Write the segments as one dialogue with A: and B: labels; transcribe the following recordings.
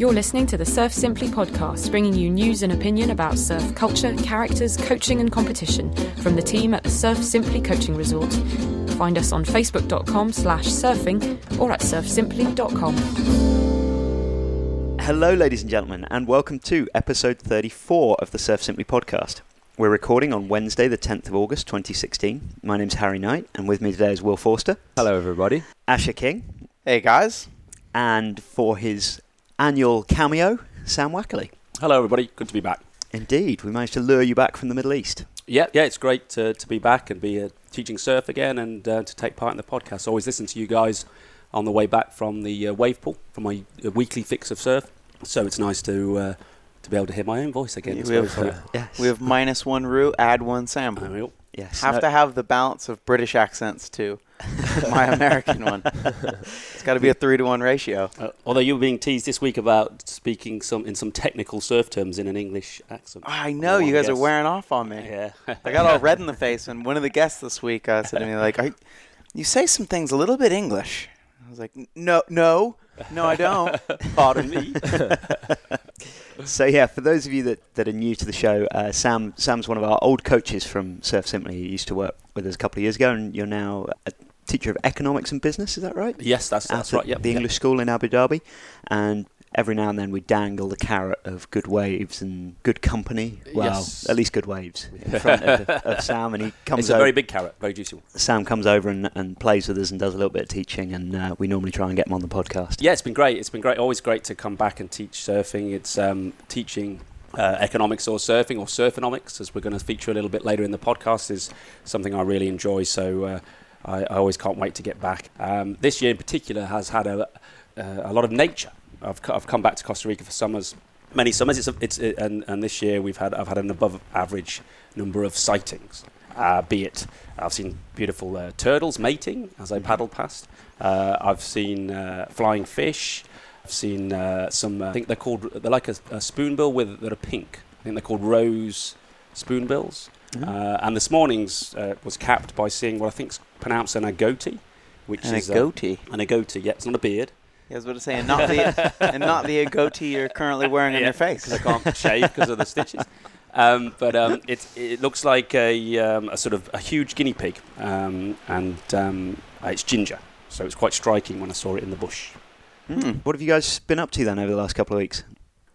A: You're listening to the Surf Simply podcast, bringing you news and opinion about surf culture, characters, coaching, and competition from the team at the Surf Simply Coaching Resort. Find us on facebook.com slash surfing or at surfsimply.com.
B: Hello, ladies and gentlemen, and welcome to episode 34 of the Surf Simply podcast. We're recording on Wednesday, the 10th of August, 2016. My name's Harry Knight, and with me today is Will Forster,
C: Hello, everybody.
B: Asher King,
D: Hey guys.
B: and for his annual cameo, Sam Wakerley.
E: Hello, everybody. Good to be back.
B: Indeed, we managed to lure you back from the Middle East.
E: Yeah, yeah, it's great to, to be back and be uh, teaching surf again and uh, to take part in the podcast. Always listen to you guys on the way back from the uh, wave pool for my uh, weekly fix of surf. So it's nice to uh, to be able to hear my own voice again.
D: Yeah, we have-
E: great.
B: Yes.
D: We have minus one root, add one Sam.
B: Yes.
D: Have
B: no-
D: to have the balance of British accents to my American one. It's got to be a three to one ratio.
E: uh, although you were being teased this week about speaking some in some technical surf terms in an English accent.
D: I know you guys are wearing off on me.
E: Yeah.
D: I got all red in the face, and one of the guests this week uh, said to me like, Are, "You say some things a little bit English." I was like, "No, no, no, I don't."
E: Pardon me.
B: So yeah, for those of you that, that are new to the show, uh, Sam Sam's one of our old coaches from Surf Simply. He used to work with us a couple of years ago, and you're now a teacher of economics and business. Is that right?
E: yes, that's, that's right. Yep.
B: the
E: yep.
B: English school in Abu Dhabi, and every now and then we dangle the carrot of good waves and good company. Well,
E: Yes.
B: at least good waves in front of, of Sam, and he comes
E: It's a very big carrot, very juicy one.
B: Sam comes over and, and plays with us and does a little bit of teaching, and uh, we normally try and get him on the podcast.
E: Yeah, it's been great. It's been great. Always great to come back and teach surfing. It's um, teaching uh, economics or surfing or surfonomics, as we're going to feature a little bit later in the podcast, is something I really enjoy. So uh, I, I always can't wait to get back. Um, this year in particular has had a, uh, a lot of nature. I've, I've come back to Costa Rica for summers, many summers. It's, a, it's a, and, and this year we've had I've had an above average number of sightings. Uh, be it I've seen beautiful uh, turtles mating as I paddled past. Uh, I've seen uh, flying fish. I've seen uh, some. Uh, I think they're called. They're like a, a spoonbill with that are pink. I think they're called rose spoonbills.
B: Mhm.
E: Uh, and this morning's uh, was capped by seeing what I think's pronounced an agouti, which
D: And a
E: is uh,
D: goatee.
E: an agouti. Yeah, it's not a beard.
D: Yeah, I was about to say, and not the and not the goatee you're currently wearing on your face.
E: because I can't shave because of the stitches. Um, but um, it, it looks like a, um, a sort of a huge guinea pig, um, and um, uh, it's ginger. So it's quite striking when I saw it in the bush.
D: Hmm.
B: What have you guys been up to then over the last couple of weeks?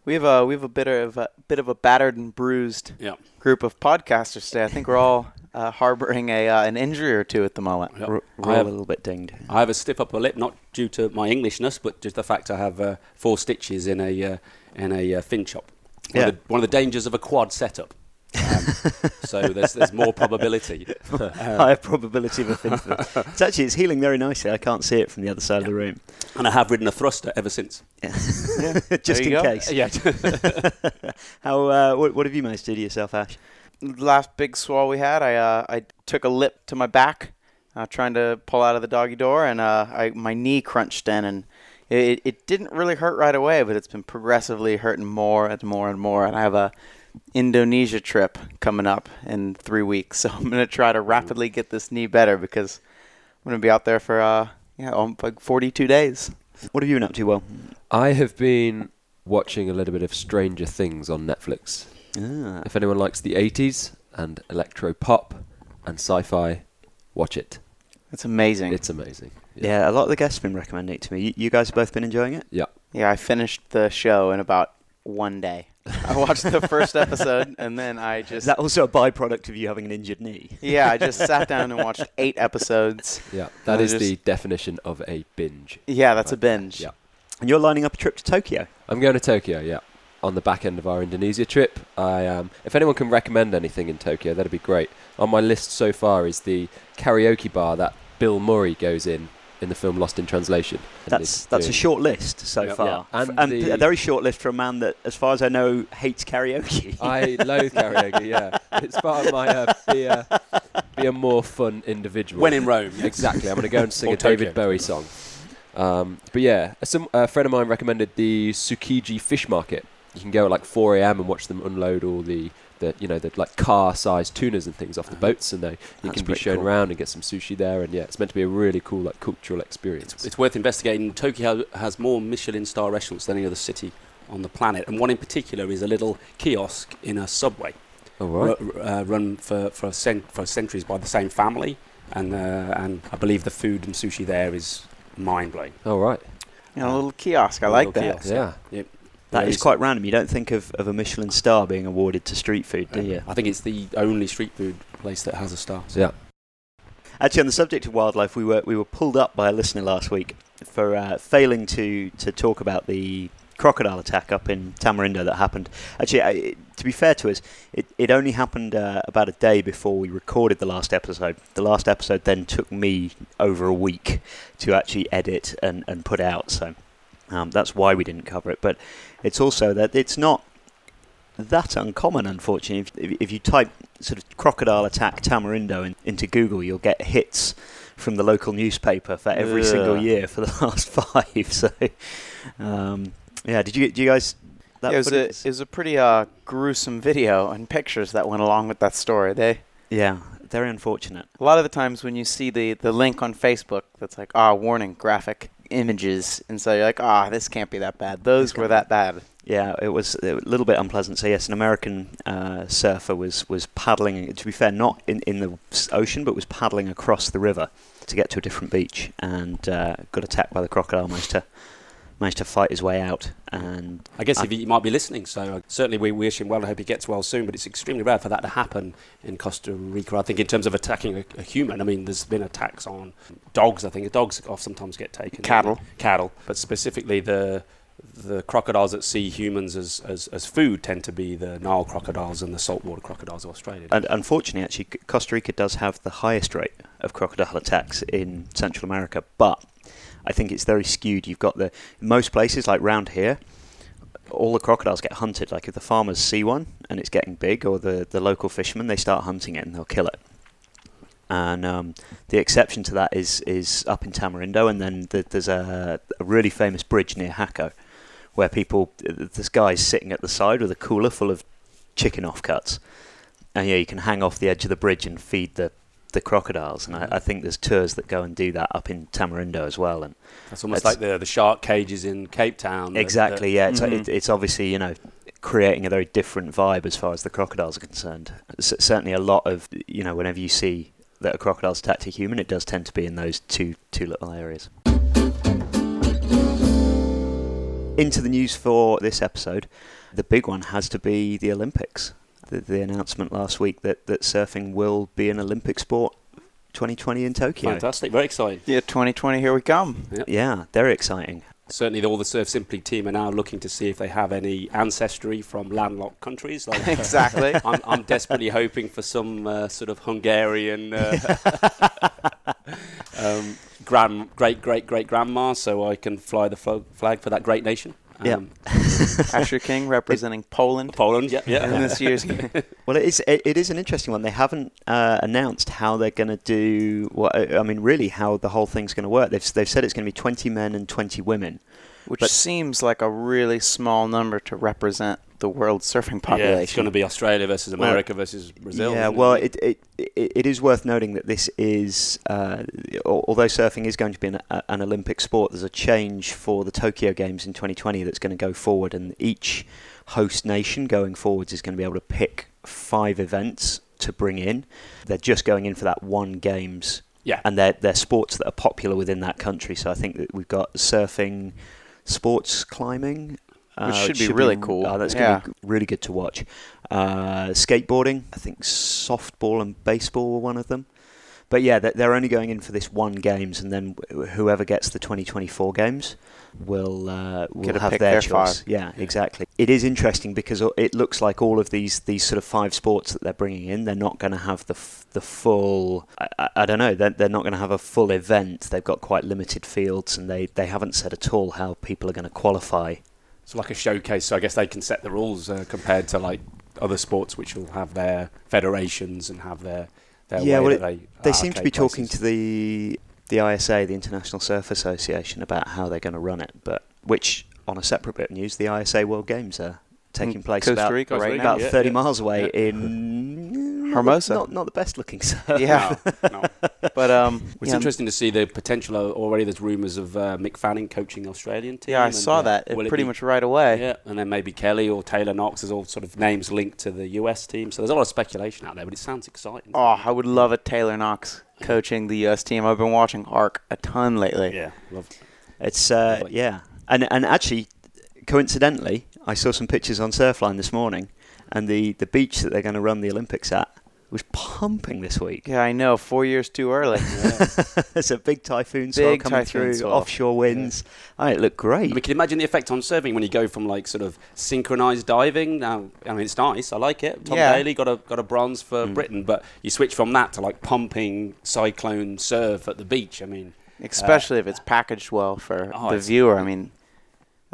D: We have a we have a bit of a bit of a battered and bruised
E: Yeah.
D: Group of podcasters today. I think we're all uh, harboring a uh, an injury or two at the moment.
E: Yeah.
B: We're,
E: I
B: we're all
E: have-
B: a little bit dinged.
E: I have a stiff upper lip, not due to my Englishness, but just the fact I have uh, four stitches in a uh, in a uh, fin chop. One,
B: Yeah.
E: of the, one of the dangers of a quad setup. Um, so there's there's more probability. Uh,
B: Higher probability of a fin flip. It's actually it's healing very nicely. I can't see it from the other side of the room.
E: and I have ridden a thruster ever since.
B: Yeah, Just in
D: go.
B: case.
E: Yeah.
B: How uh, what, what have you managed to do to yourself, Ash?
D: last big swell we had, I uh, I took a lip to my back, uh, trying to pull out of the doggy door, and uh, I my knee crunched in, and it it didn't really hurt right away, but it's been progressively hurting more and more and more. And I have a Indonesia trip coming up in three weeks, so I'm gonna try to rapidly get this knee better because I'm gonna be out there for uh yeah um, like 42 days.
B: What have you been up to, Will?
C: I have been watching a little bit of Stranger Things on Netflix.
B: Ah,
C: If anyone likes the 80s and electro pop and sci fi, watch it.
D: It's amazing.
C: It's amazing.
B: yeah, a lot of the guests have been recommending it to me. You, you guys have both been enjoying it?
C: Yeah.
D: Yeah, I finished the show in about one day. I watched the first episode and then I
B: Is
D: just
B: that also a byproduct of you having an injured knee?
D: yeah, I just sat down and watched eight episodes.
C: Yeah. that is
D: just-
C: the definition of a binge.
D: Yeah, that's a binge.
C: Yeah.
B: And you're lining up a trip to Tokyo.
C: I'm going to Tokyo, yeah. On the back end of our Indonesia trip. I um, if anyone can recommend anything in Tokyo, that'd be great. On my list so far is the karaoke bar that Bill Murray goes in in the film Lost in Translation.
B: That's that's a short list so
E: Yeah.
B: far,
C: Yeah. And
B: and
C: the-
B: a very short list for a man that, as far as I know, hates karaoke.
C: I loathe karaoke. Yeah, it's part of my uh, be a be a more fun individual.
E: when in Rome. yes.
C: exactly, I'm going to go and sing a David. Bowie song. Um, but yeah, some, a friend of mine recommended the Tsukiji Fish Market. You can go at like 4 a.m. and watch them unload all the, the you know the like car-sized tunas and things off the boats, and they you can be shown
B: cool.
C: around and get some sushi there. And yeah, it's meant to be a really cool like cultural experience.
E: It's worth investigating. Tokyo has more Michelin star restaurants than any other city on the planet, and one in particular is a little kiosk in a subway,
C: All right.
E: ru- uh, run for for, cent- for centuries by the same family, and uh, and I believe the food and sushi there is mind blowing.
C: All right.
D: You know, a little kiosk. I
E: A
D: like that.
E: kiosk.
C: Yeah.
E: Yep.
B: That
E: There
B: is quite random. You don't think of, of a Michelin star being awarded to street food, do you?
E: I think it's the only street food place that has a star.
C: Yeah.
B: Actually, on the subject of wildlife, we were we were pulled up by a listener last week for uh, failing to to talk about the crocodile attack up in Tamarindo that happened. Actually, I, it- to be fair to us, it, it only happened uh, about a day before we recorded the last episode. The last episode then took me over a week to actually edit and, and put out, so um, that's why we didn't cover it. But it's also that it's not that uncommon, unfortunately. If, if, you type sort of crocodile attack Tamarindo in, into Google, you'll get hits from the local newspaper for every single year for the last five. So, um, yeah, did you do you guys? That
D: Yeah, it was a it was a pretty uh, gruesome video and pictures that went along with that story. They
B: yeah, very unfortunate.
D: a lot of the times when you see the the link on Facebook that's like ah warning graphic images, and so you're like ah this can't be that bad. Those were that bad.
B: Yeah, it was a little bit unpleasant. So yes, an American uh, surfer was was paddling. To be fair, not in in the ocean, but was paddling across the river to get to a different beach, and uh, got attacked by the crocodile. To managed to fight his way out, and
E: I guess
B: I-
E: if he, he might be listening, so uh, certainly we wish him well. I hope he gets well soon. But it's extremely rare for that to happen in Costa Rica. I think in terms of attacking a, a human, I mean, there's been attacks on dogs. I think dogs off sometimes get taken.
D: Cattle.
E: cattle, but specifically the the crocodiles that see humans as, as, as food tend to be the Nile crocodiles and the saltwater crocodiles of Australia.
B: And unfortunately, actually, Costa Rica does have the highest rate of crocodile attacks in Central America, but I think it's very skewed. You've got the most places like round here, all the crocodiles get hunted. Like if the farmers see one and it's getting big, or the the local fishermen, they start hunting it and they'll kill it. And um, the exception to that is is up in Tamarindo, and then the, there's a, a really famous bridge near Jacó, where people this guy's sitting at the side with a cooler full of chicken offcuts, and yeah, you can hang off the edge of the bridge and feed the the crocodiles. And I, I think there's tours that go and do that up in Tamarindo as well. And
E: That's almost
B: that's-
E: like the the shark cages in Cape Town. that-
B: exactly, yeah, it's,
D: Mhm.
B: it, it's obviously you know creating a very different vibe as far as the crocodiles are concerned. S- certainly, a lot of you know whenever you see that a crocodile's attacked a human, it does tend to be in those two two little areas. Into the news for this episode, the big one has to be the Olympics. The, the announcement last week that, that surfing will be an Olympic sport 2020 in Tokyo.
E: Fantastic, very exciting.
D: Yeah, 2020, here we come.
B: Yeah, very exciting.
E: Certainly, all the Surf Simply team are now looking to see if they have any ancestry from landlocked countries. Like, uh,
D: exactly.
E: I'm, I'm desperately hoping for some uh, sort of Hungarian uh, um, grand, great, great, great grandma, so I can fly the flag for that great nation.
B: Yeah.
E: Um,
D: Asher King representing Poland
E: Poland, yeah, yeah.
D: in this year's.
B: Well, it is it, it is an interesting one. They haven't uh, announced how they're going to do. What I mean, really, how the whole thing's going to work. They've they've said it's going to be 20 men and 20 women.
D: which
B: But-
D: seems like a really small number to represent the world surfing population.
E: Yeah, it's going to be Australia versus
B: Well,
E: America versus Brazil.
B: Yeah, well, it, it it it is worth noting that this is, uh, although surfing is going to be an, an Olympic sport, there's a change for the Tokyo Games in 2020 that's going to go forward, and each host nation going forwards is going to be able to pick five events to bring in. They're just going in for that one games,
E: Yeah.
B: and they're they're sports that are popular within that country. So I think that we've got surfing, sports climbing.
D: Which
B: uh,
D: should be really cool.
B: Oh, that's
D: Yeah.
B: going to be really good to watch. Uh, skateboarding, I think softball and baseball were one of them. But yeah, they're, only going in for this one games, and then whoever gets the 2024 games will uh, will have their,
D: their
B: choice.
D: five.
B: Yeah, exactly. It is interesting because it looks like all of these these sort of five sports that they're bringing in, they're not going to have the f- the full. I, I, I don't know. They're, they're not going to have a full event. They've got quite limited fields, and they they haven't said at all how people are going to qualify.
E: It's like a showcase, so I guess they can set the rules uh, compared to like other sports, which will have their federations and have their their
B: Yeah,
E: way
B: well,
E: that they.
B: They seem to be
E: allocate
B: talking to the the ISA, the International Surf Association, about how they're going to run it. But which, on a separate bit of news, the ISA World Games are taking place
D: Costa
B: about,
D: Rica right
B: about
D: now.
E: Yeah,
B: 30
E: yeah.
B: miles away
E: Yeah.
B: in
D: Hermosa.
B: Not, not the best looking surf.
D: Yeah.
E: No, no.
D: But um,
E: It's
D: yeah,
E: interesting to see the potential already. There's rumours of uh, Mick Fanning coaching the Australian team.
D: Yeah, I
E: and,
D: saw
E: uh,
D: that pretty
E: be-
D: much right away.
E: Yeah, and then maybe Kelly or Taylor Knox. There's all sort of names linked to the US team. So there's a lot of speculation out there, but it sounds exciting.
D: Oh, I would love a Taylor Knox coaching the U.S. team. I've been watching Arc a ton lately.
E: yeah, love.
B: It's uh, yeah, and and actually, coincidentally, I saw some pictures on Surfline this morning, and the the beach that they're going to run the Olympics at was pumping this week.
D: Yeah, I know. Four years too early.
B: There's a big typhoon swell
D: Big
B: coming
D: typhoon
B: through,
D: swell.
B: offshore winds. Oh, it looked great.
E: I mean, can imagine the effect on surfing when you go from like sort of synchronized diving? Now, I mean, it's nice. I like it. Tom
D: Yeah.
E: Daley got a got a bronze for
B: Mm.
E: Britain, but you switch from that to like pumping cyclone surf at the beach. I mean,
D: Especially if it's packaged well for
E: Oh,
D: the viewer. I mean,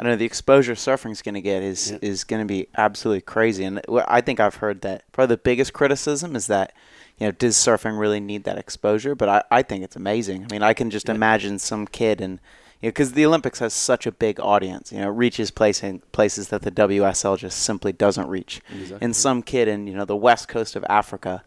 D: I know the exposure surfing's going to get is
E: Yeah.
D: is going to be absolutely crazy. And I think I've heard that probably the biggest criticism is that you know does surfing really need that exposure? But I, I think it's amazing. I mean, I can just
E: Yeah.
D: imagine some kid and you know because the Olympics has such a big audience. You know, it reaches placing places that the WSL just simply doesn't reach. And some kid in you know the west coast of Africa,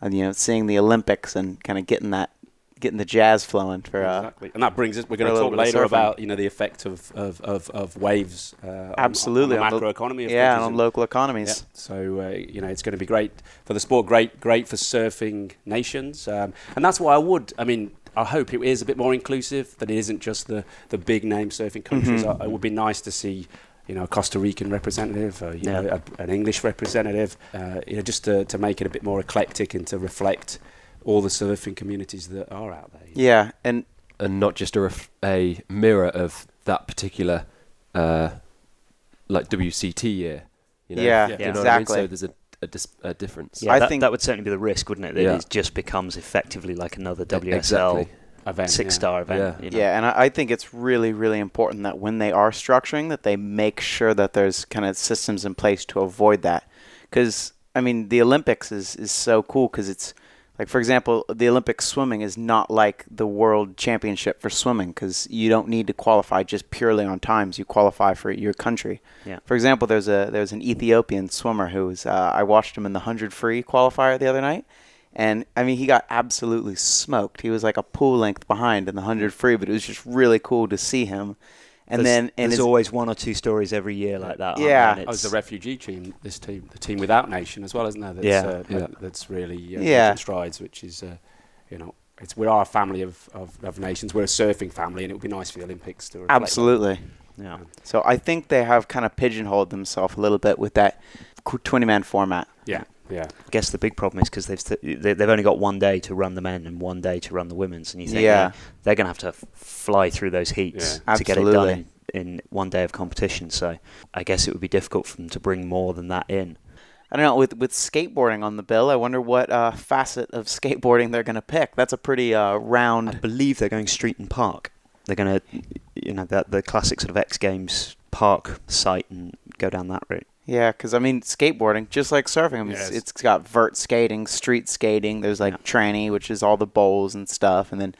D: and you know seeing the Olympics and kind of getting that getting the jazz flowing for uh,
E: exactly. And that brings us. We're going to talk later about you know the effect of of, of, of waves. Uh,
D: Absolutely,
E: on,
D: on
E: macro economy. Of
D: yeah, and on local
E: Yeah.
D: economies.
E: So uh, you know it's going to be great for the sport. Great, great for surfing nations. Um, and that's why I would. I mean, I hope it is a bit more inclusive. That it isn't just the the big name surfing countries.
D: Mhm.
E: I, it would be nice to see. You know, a Costa Rican representative, uh, you
B: Yeah.
E: know, a, an English representative, uh, you know, just to, to make it a bit more eclectic and to reflect all the surfing communities that are out there.
D: Yeah, and
C: and not just a, ref- a mirror of that particular uh, like WCT year. You know?
D: Yeah,
C: Do you know
D: exactly.
C: What I mean? So there's a, a, dis- a difference.
B: yeah,
D: I
B: that,
D: think-
B: that would certainly be the risk, wouldn't it? That
C: Yeah.
B: it just becomes effectively like another WSL
C: Exactly.
E: Event,
B: six
E: yeah.
B: star event.
C: Yeah.
B: you know?
D: yeah, and I, I think it's really, really important that when they are structuring, that they make sure that there's kind of systems in place to avoid that. Because I mean, the Olympics is is so cool because it's like, for example, the Olympic swimming is not like the World Championship for swimming because you don't need to qualify just purely on times. You qualify for your country.
B: Yeah.
D: For example, there's a there's an Ethiopian swimmer who was uh, I watched him in the hundred free qualifier the other night, and I mean he got absolutely smoked. He was like a pool length behind in the hundred free, but it was just really cool to see him. And
B: there's,
D: then and
B: there's always one or two stories every year like that. aren't there?
D: Yeah.
B: And
E: Oh, it's the refugee team. This team, the team without nation, as well, isn't there? That's,
B: Yeah.
E: uh,
C: Yeah.
E: that's really uh,
D: Yeah.
E: strides. Which is, uh, you know, it's we are a family of, of, of nations. We're a surfing family, and it would be nice for the Olympics to reflect that.
D: absolutely.
B: yeah.
D: So I think they have kind of pigeonholed themselves a little bit with that twenty man format.
E: Yeah, yeah.
B: I guess the big problem is because they've st- they- they've only got one day to run the men and one day to run the women's, and you think
D: Yeah.
B: yeah, they're going to have to f- fly through those heats
D: Yeah.
B: to get it done in, in one day of competition. So I guess it would be difficult for them to bring more than that in.
D: I don't know with with skateboarding on the bill. I wonder what uh, facet of skateboarding they're going to pick. That's a pretty uh,
B: I
D: round.
B: believe they're going street and park. They're going to, you know, that the classic sort of X Games park site and go down that route.
D: Yeah, because I mean skateboarding, just like surfing, I mean, it's, it's got vert skating, street skating. There's like
B: Yeah.
D: tranny, which is all the bowls and stuff, and then.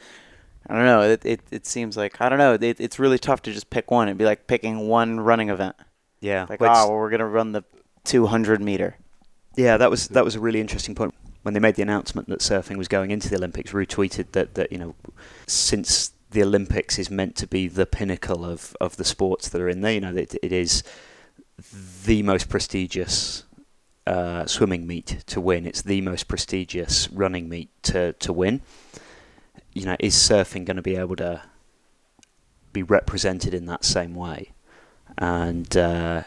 D: I don't know. It, it, it seems like I don't know. It, it's really tough to just pick one. It'd be like picking one running event.
B: Yeah,
D: Like,
B: Well,
D: ah, well, we're gonna run the 200 meter.
B: Yeah, that was that was a really interesting point when they made the announcement that surfing was going into the Olympics. Rue tweeted that that you know since the Olympics is meant to be the pinnacle of, of the sports that are in there, you know, it, it is the most prestigious uh, swimming meet to win. It's the most prestigious running meet to, to win. You know, is surfing going to be able to be represented in that same way? And uh,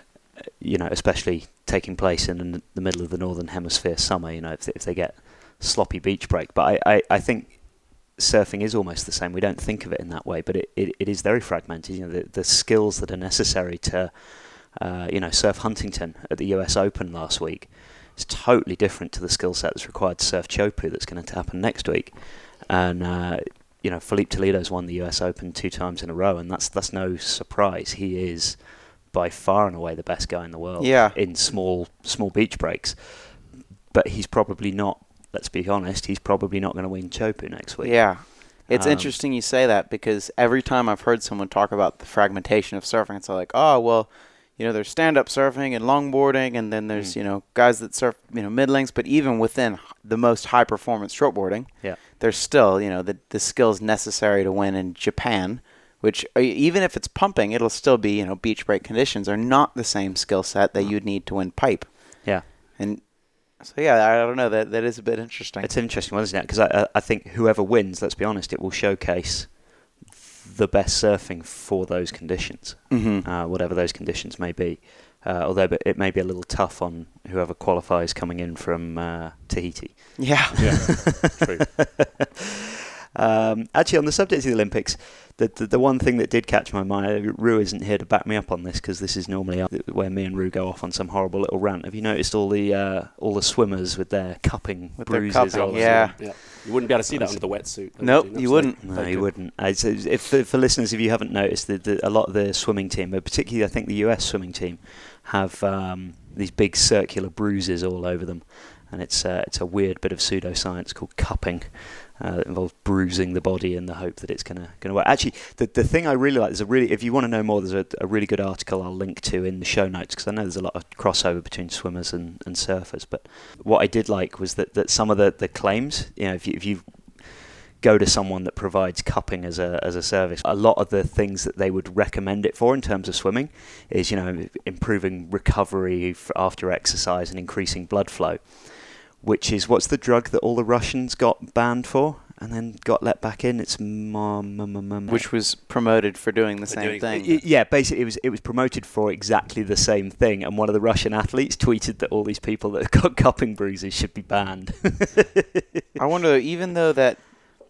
B: you know, especially taking place in the- middle of the northern hemisphere summer. You know, if they, if they get sloppy beach break, but I, I, I think surfing is almost the same. We don't think of it in that way, but it, it, it is very fragmented. You know, the, the skills that are necessary to, uh, you know, surf Huntington at the U.S. Open last week It's totally different to the skill set that's required to surf Chopu that's going to happen next week. And uh, you know, Filipe Toledo's won the U.S. Open two times in a row, and that's that's no surprise. He is by far and away the best guy in the world
D: Yeah.
B: in small small beach breaks. But he's probably not. Let's be honest. He's probably not going to win Chopu next week.
D: Yeah. It's
B: Um,
D: interesting you say that because every time I've heard someone talk about the fragmentation of surfing, it's like, oh, well, you know, there's stand-up surfing and longboarding, and then there's
B: Mm.
D: you know guys that surf you know mid lengths, but even within the most high performance shortboarding,
B: Yeah.
D: there's still you know the the skills necessary to win in Japan. Which uh, even if it's pumping, it'll still be you know beach break conditions are not the same skill set that you'd need to win pipe.
B: Yeah.
D: And so yeah, I don't know that that is a bit interesting.
B: It's an interesting one, isn't it? Because I- I think whoever wins, let's be honest, it will showcase the best surfing for those conditions,
D: mm-hmm.
B: uh, whatever those conditions may be. Uh, although it may be a little tough on whoever qualifies coming in from uh, Tahiti.
D: Yeah.
E: Yeah, true.
B: Um, actually, on the subject of the Olympics, the, the the one thing that did catch my mind, Rue isn't here to back me up on this because this is normally where me and Rue go off on some horrible little rant. Have you noticed all the uh, all the swimmers with their cupping
D: With their
B: bruises?
D: cupping,
B: all
D: yeah.
E: yeah. You wouldn't be able to see that under the wetsuit. though,
D: Nope, you wouldn't.
B: No, you
E: good.
B: wouldn't. Uh, so if, for, for listeners, if you haven't noticed, the, the, a lot of the swimming team, but particularly I think the US swimming team, have um, these big circular bruises all over them, and it's uh, it's a weird bit of pseudoscience called cupping. Uh, that involves bruising the body in the hope that it's gonna gonna work. Actually, the the thing I really like is a really if you want to know more, there's a, a really good article I'll link to in the show notes because I know there's a lot of crossover between swimmers and, and surfers. But what I did like was that, that some of the, the claims, you know, if you, if you go to someone that provides cupping as a as a service. A lot of the things that they would recommend it for in terms of swimming is you know improving recovery after exercise and increasing blood flow, which is what's the drug that all the Russians got banned for and then got let back in. It's mum, mum, mum, mum,
D: Which was promoted for doing the
E: For
D: same
E: doing-
D: thing.
B: Y- Yeah, basically, it was it was promoted for exactly the same thing, and one of the Russian athletes tweeted that all these people that have got cupping bruises should be banned.
D: I wonder, even though that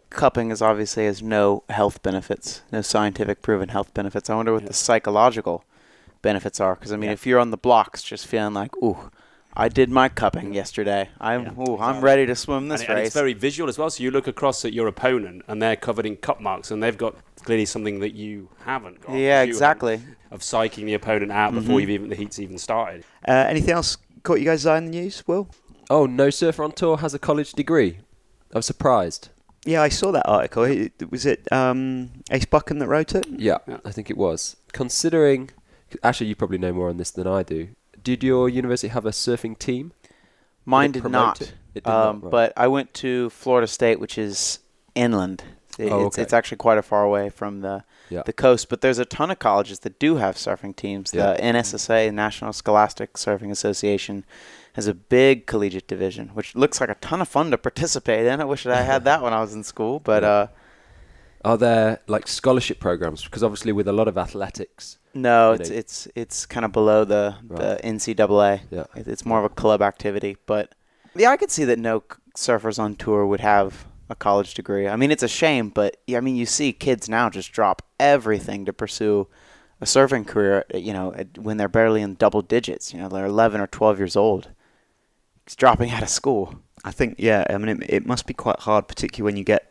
D: cupping is obviously has no health benefits, no scientific proven health benefits, I wonder what
E: Yeah.
D: the psychological benefits are. Because I mean,
B: Yeah.
D: if you're on the blocks, just feeling like, ooh, I did my cupping yesterday. I'm,
B: Yeah,
D: ooh, I'm ready to swim this
E: and, it- and
D: race.
E: it's very visual as well. So you look across at your opponent, and they're covered in cup marks, and they've got clearly something that you haven't got.
D: yeah, exactly.
E: Of psyching the opponent out before
D: Mhm.
E: you've even the heat's even started.
B: uh, anything else caught you guys' eye in the news? Will?
C: Oh, no surfer on tour has a college degree. I'm surprised.
B: Yeah, I saw that article. It- Was it um, Ace Buchan that wrote it?
C: Yeah,
E: Yeah.
C: I think it was. Considering, actually, you probably know more on this than I do. Did your university have a surfing team?
D: Mine
C: it
D: did not.
C: it? It did
D: Um,
C: not, right.
D: But I went to Florida State, which is inland. It-
C: Oh,
D: it's,
C: okay.
D: it's actually quite a far away from the
C: Yeah.
D: the coast. But there's a ton of colleges that do have surfing teams.
C: Yeah.
D: The NSSA, National Scholastic Surfing Association, has a big collegiate division, which looks like a ton of fun to participate in. I wish that I had that when I was in school. But
C: Yeah.
D: uh,
C: Are there like scholarship programs? Because obviously, with a lot of athletics,
D: no, it's
C: know-
D: it's it's kind of below the the NCAA.
C: yeah,
D: It's more of a club activity, but yeah, I could see that no surfers on tour would have a college degree. I mean, it's a shame, but yeah, I mean, you see kids now just drop everything to pursue a surfing career. uh, You know, when they're barely in double digits. You know, they're 11 or 12 years old. It's dropping out of school.
B: I think, yeah. I mean, it, it must be quite hard, particularly when you get.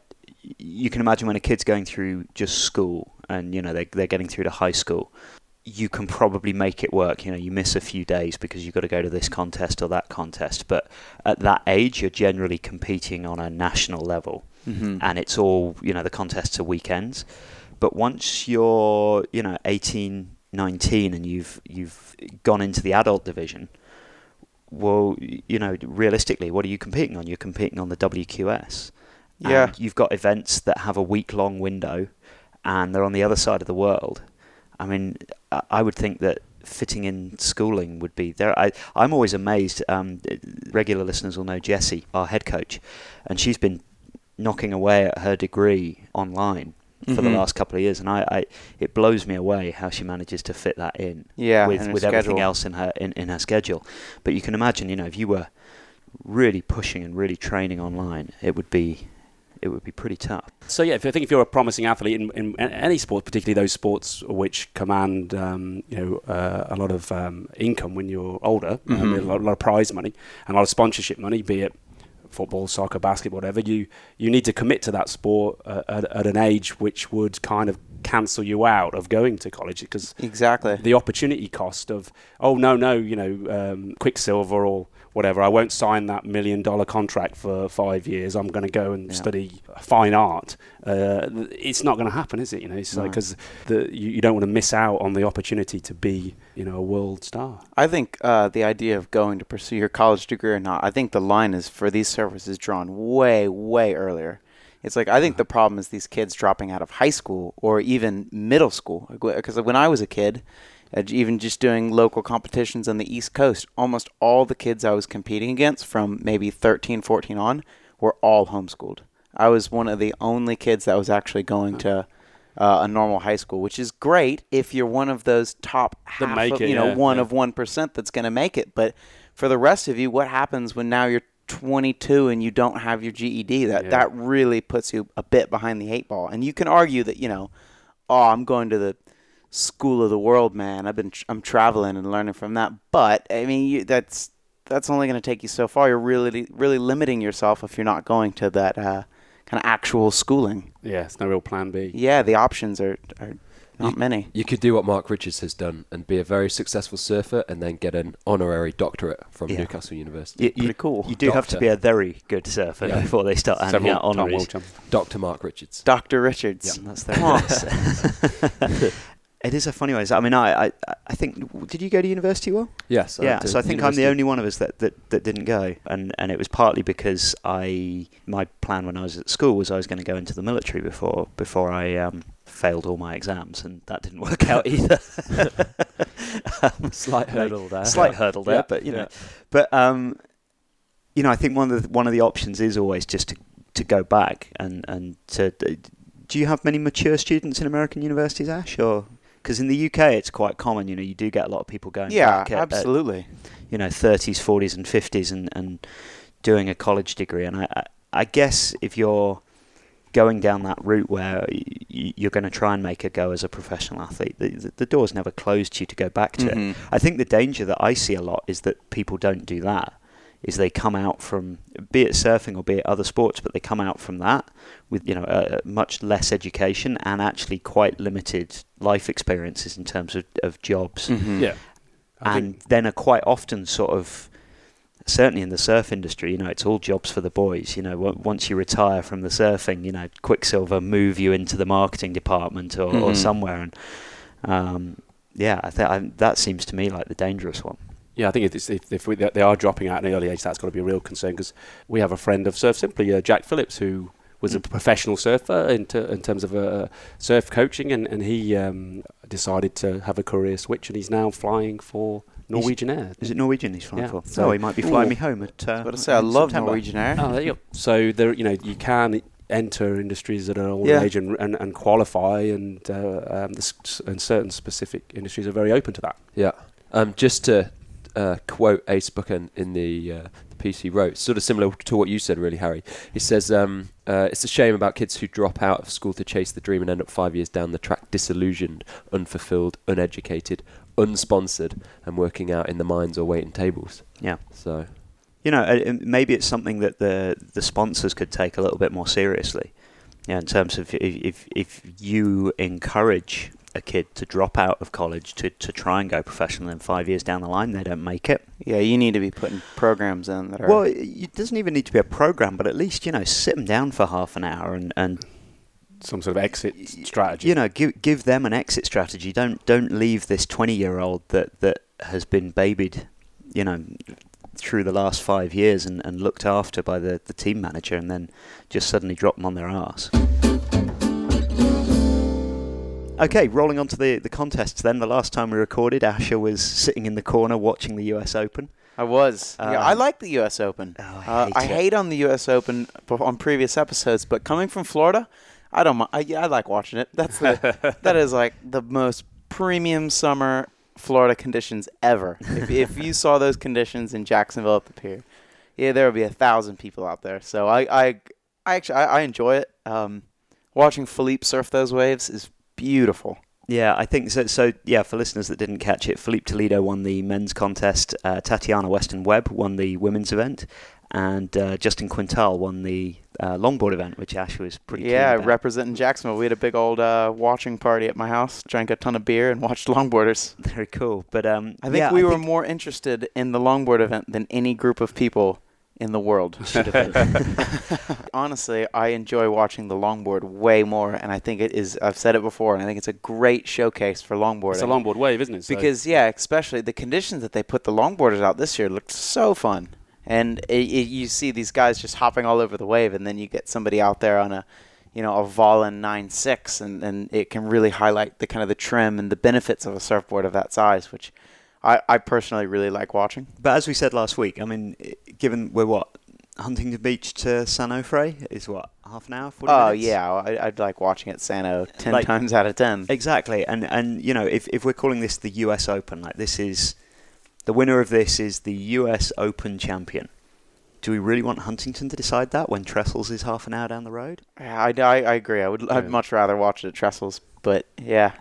B: You can imagine when a kid's going through just school, and you know they're, they're getting through to high school. You can probably make it work. You know, you miss a few days because you've got to go to this contest or that contest. But at that age, you're generally competing on a national level.
D: Mm-hmm.
B: and it's all you know the contests are weekends but once you're you know 18 19 and you've you've gone into the adult division well you know realistically what are you competing on you're competing on the WQS
D: Yeah.
B: and you've got events that have a week long window and they're on the other side of the world i mean I- would think that fitting in schooling would be there I, i'm always amazed um, regular listeners will know jessie our head coach and she's been knocking away at her degree online for the
D: Mhm.
B: last couple of years, and I, I it blows me away how she manages to fit that in
D: Yeah,
B: with with everything else in her in, in her schedule. But you can imagine, you know, if you were really pushing and really training online, it would be it would be pretty tough.
E: So yeah, if I think if you're a promising athlete in, in any sport, particularly those sports which command um, you know uh, a lot of um, income when you're older, um,
D: Mhm.
E: a, lot, a lot of prize money and a lot of sponsorship money, be it football, soccer, basketball, whatever, you you need to commit to that sport uh, at, at an age which would kind of cancel you out of going to college because
D: Exactly.
E: the opportunity cost of oh no no you know um, Quiksilver or whatever. I won't sign that million dollar contract for five years. I'm going to go and
D: Yeah.
E: study fine art. Uh, it's not going to happen, is it? You know, it's
D: No.
E: because you, you don't want to miss out on the opportunity to be, you know, a world star.
D: I think uh, the idea of going to pursue your college degree or not, I think the line is for these services drawn way, way earlier. It's like I think the problem is these kids dropping out of high school or even middle school. Because when I was a kid, uh, even just doing local competitions on the East Coast, almost all the kids I was competing against from maybe 13, 14 on were all homeschooled. I was one of the only kids that was actually going to uh, a normal high school, which is great if you're one of those top half
E: make
D: of,
E: it,
D: you know,
E: yeah,
D: one
E: yeah.
D: of one percent that's going to make it. But for the rest of you, what happens when now you're 22 and you don't have your GED? That
E: Yeah.
D: that really puts you a bit behind the eight ball. And you can argue that you know, oh, I'm going to the school of the world, man. I've been tr- I'm traveling and learning from that. But I mean, you, that's that's only going to take you so far. You're really really limiting yourself if you're not going to that uh, kind of actual schooling.
E: Yeah, it's no real plan B.
D: Yeah, the options are are not
C: You-
D: many.
C: You could do what Mark Richards has done and be a very successful surfer and then get an honorary doctorate from
B: Yeah.
C: Newcastle University.
B: You,
D: Pretty
B: you,
D: cool.
B: you do have to be a very good surfer
C: Yeah.
B: before they start handing
E: Several
B: out
E: Tom
B: honoraries.
C: Dr. Mark Richards.
D: Dr. Richards.
B: Yeah, that's their
D: Come on.
B: advice. It is a funny one. I mean, I, I, I think. Did you go to university, Will?
C: Yes. I
B: yeah. So I think I'm the only one of us that, that, that didn't go, and and it was partly because I my plan when I was at school was I was going to go into the military before before I um, failed all my exams, and that didn't work out either. Um,
C: Slight hurdle there.
B: Slight hurdle there,
C: Yeah,
B: but you know,
C: yeah.
B: but um, you know, I think one of the one of the options is always just to to go back and and to. Do you have many mature students in American universities, Ash, or because in the UK it's quite common? You know, you do get a lot of people going
D: Yeah,
B: back at, at,
D: absolutely.
B: you know 30s, 40s, and 50s, and and doing a college degree. And I I, guess if you're going down that route where you're going to try and make a go as a professional athlete, the, the, the door's never closed to you to go back to it.
D: Mhm.
B: I think the danger that I see a lot is that people don't do that. Is they come out from be it surfing or be it other sports, but they come out from that with you know uh, much less education and actually quite limited life experiences in terms of, of jobs,
D: Mhm.
E: Yeah. I
B: and
E: think-
B: then are quite often sort of certainly in the surf industry, you know, it's all jobs for the boys. You know, once you retire from the surfing, you know, Quiksilver move you into the marketing department or, or
D: Mhm.
B: somewhere, and um, yeah, I think that seems to me like the dangerous one.
E: Yeah, I think if, it's- if, if we, they are dropping out at an early age, that's got to be a real concern because we have a friend of Surf Simply, uh, Jack Phillips, who was a
B: Mm.
E: professional surfer in, ter- in terms of uh, surf coaching, and, and he um, decided to have a career switch, and he's now flying for Norwegian Air.
B: Is it Norwegian he's flying
E: Yeah.
B: for?
E: So-
B: So he might be flying
D: Ooh.
B: me home at. Uh,
D: I was about to say, I
B: in
D: love
B: September.
D: Norwegian Air.
E: Oh, there you go. So there, you know, you can enter industries at an older
D: Yeah.
E: age and, and, and qualify, and uh, um, the, s- and certain specific industries are very open to that.
C: Yeah. Um, just to uh, quote Ace Buchan in the, uh, the piece he wrote, sort of similar to what you said, really, Harry. He says, um, uh, It's a shame about kids who drop out of school to chase the dream and end up five years down the track disillusioned, unfulfilled, uneducated, unsponsored, and working out in the mines or waiting tables.
B: Yeah.
C: So,
B: You know, maybe it's something that the the sponsors could take a little bit more seriously. Yeah, in terms of if if, if you encourage a kid to drop out of college to, to try and go professional, and five years down the line they don't make it.
D: Yeah, you need to be putting programs in that are.
B: Well, it, it doesn't even need to be a program, but at least you know sit them down for half an hour and, and
E: Some sort of exit strategy.
B: you know give give them an exit strategy. Don't don't leave this twenty year old that that has been babied, you know, through the last five years and, and looked after by the, the team manager, and then just suddenly drop them on their arse. Okay, rolling on to the, the contests then. The last time we recorded, Asher was sitting in the corner watching the US Open.
D: I was. yeah, I
B: Um,
D: like the U.S. Open.
B: Oh, I
D: Uh,
B: hate
D: I hate on the U.S. Open on previous episodes, but coming from Florida, I don't. I, yeah, I like watching it. That's the, that is like the most premium summer Florida conditions ever. If, if you saw those conditions in Jacksonville at the pier, yeah, there would be a thousand people out there. So I, I, I actually I, I enjoy it. Um, watching Filipe surf those waves is beautiful.
B: Yeah, I think so. So, yeah, for listeners that didn't catch it, Filipe Toledo won the men's contest. Uh, Tatiana Weston Webb won the women's event. and uh, Justin Quintal won the uh, longboard event, which Ash was pretty.
D: Yeah, representing Jacksonville. We had a big old uh, watching party at my house, drank a ton of beer, and watched longboarders.
B: Very cool. But um,
D: I think
B: yeah,
D: we
B: I
D: were
B: think
D: more interested in the longboard event than any group of people in the world.
B: should have been.
D: Honestly, I enjoy watching the longboard way more, and I think it is. I've said it before, and I think it's a great showcase for longboarding.
E: It's a longboard wave, isn't it? So-
D: because yeah, especially the conditions that they put the longboarders out this year looked so fun, and it, it, you see these guys just hopping all over the wave, and then you get somebody out there on a, you know, a Volin 9.6, and and it can really highlight the kind of the trim and the benefits of a surfboard of that size, which I, I personally really like watching.
B: But as we said last week, I mean, given we're what Huntington Beach to San Onofre is what half an hour. 40
D: Oh
B: minutes?
D: yeah, I, I'd like watching at Sano ten
B: Like-
D: times out of ten.
B: Exactly, and and you know if if we're calling this the U.S. Open, like this is the winner of this is the U.S. Open champion. Do we really want Huntington to decide that when Trestles is half an hour down the road?
D: Yeah, I, I, I agree. I would I'd much rather watch it at Trestles, but yeah,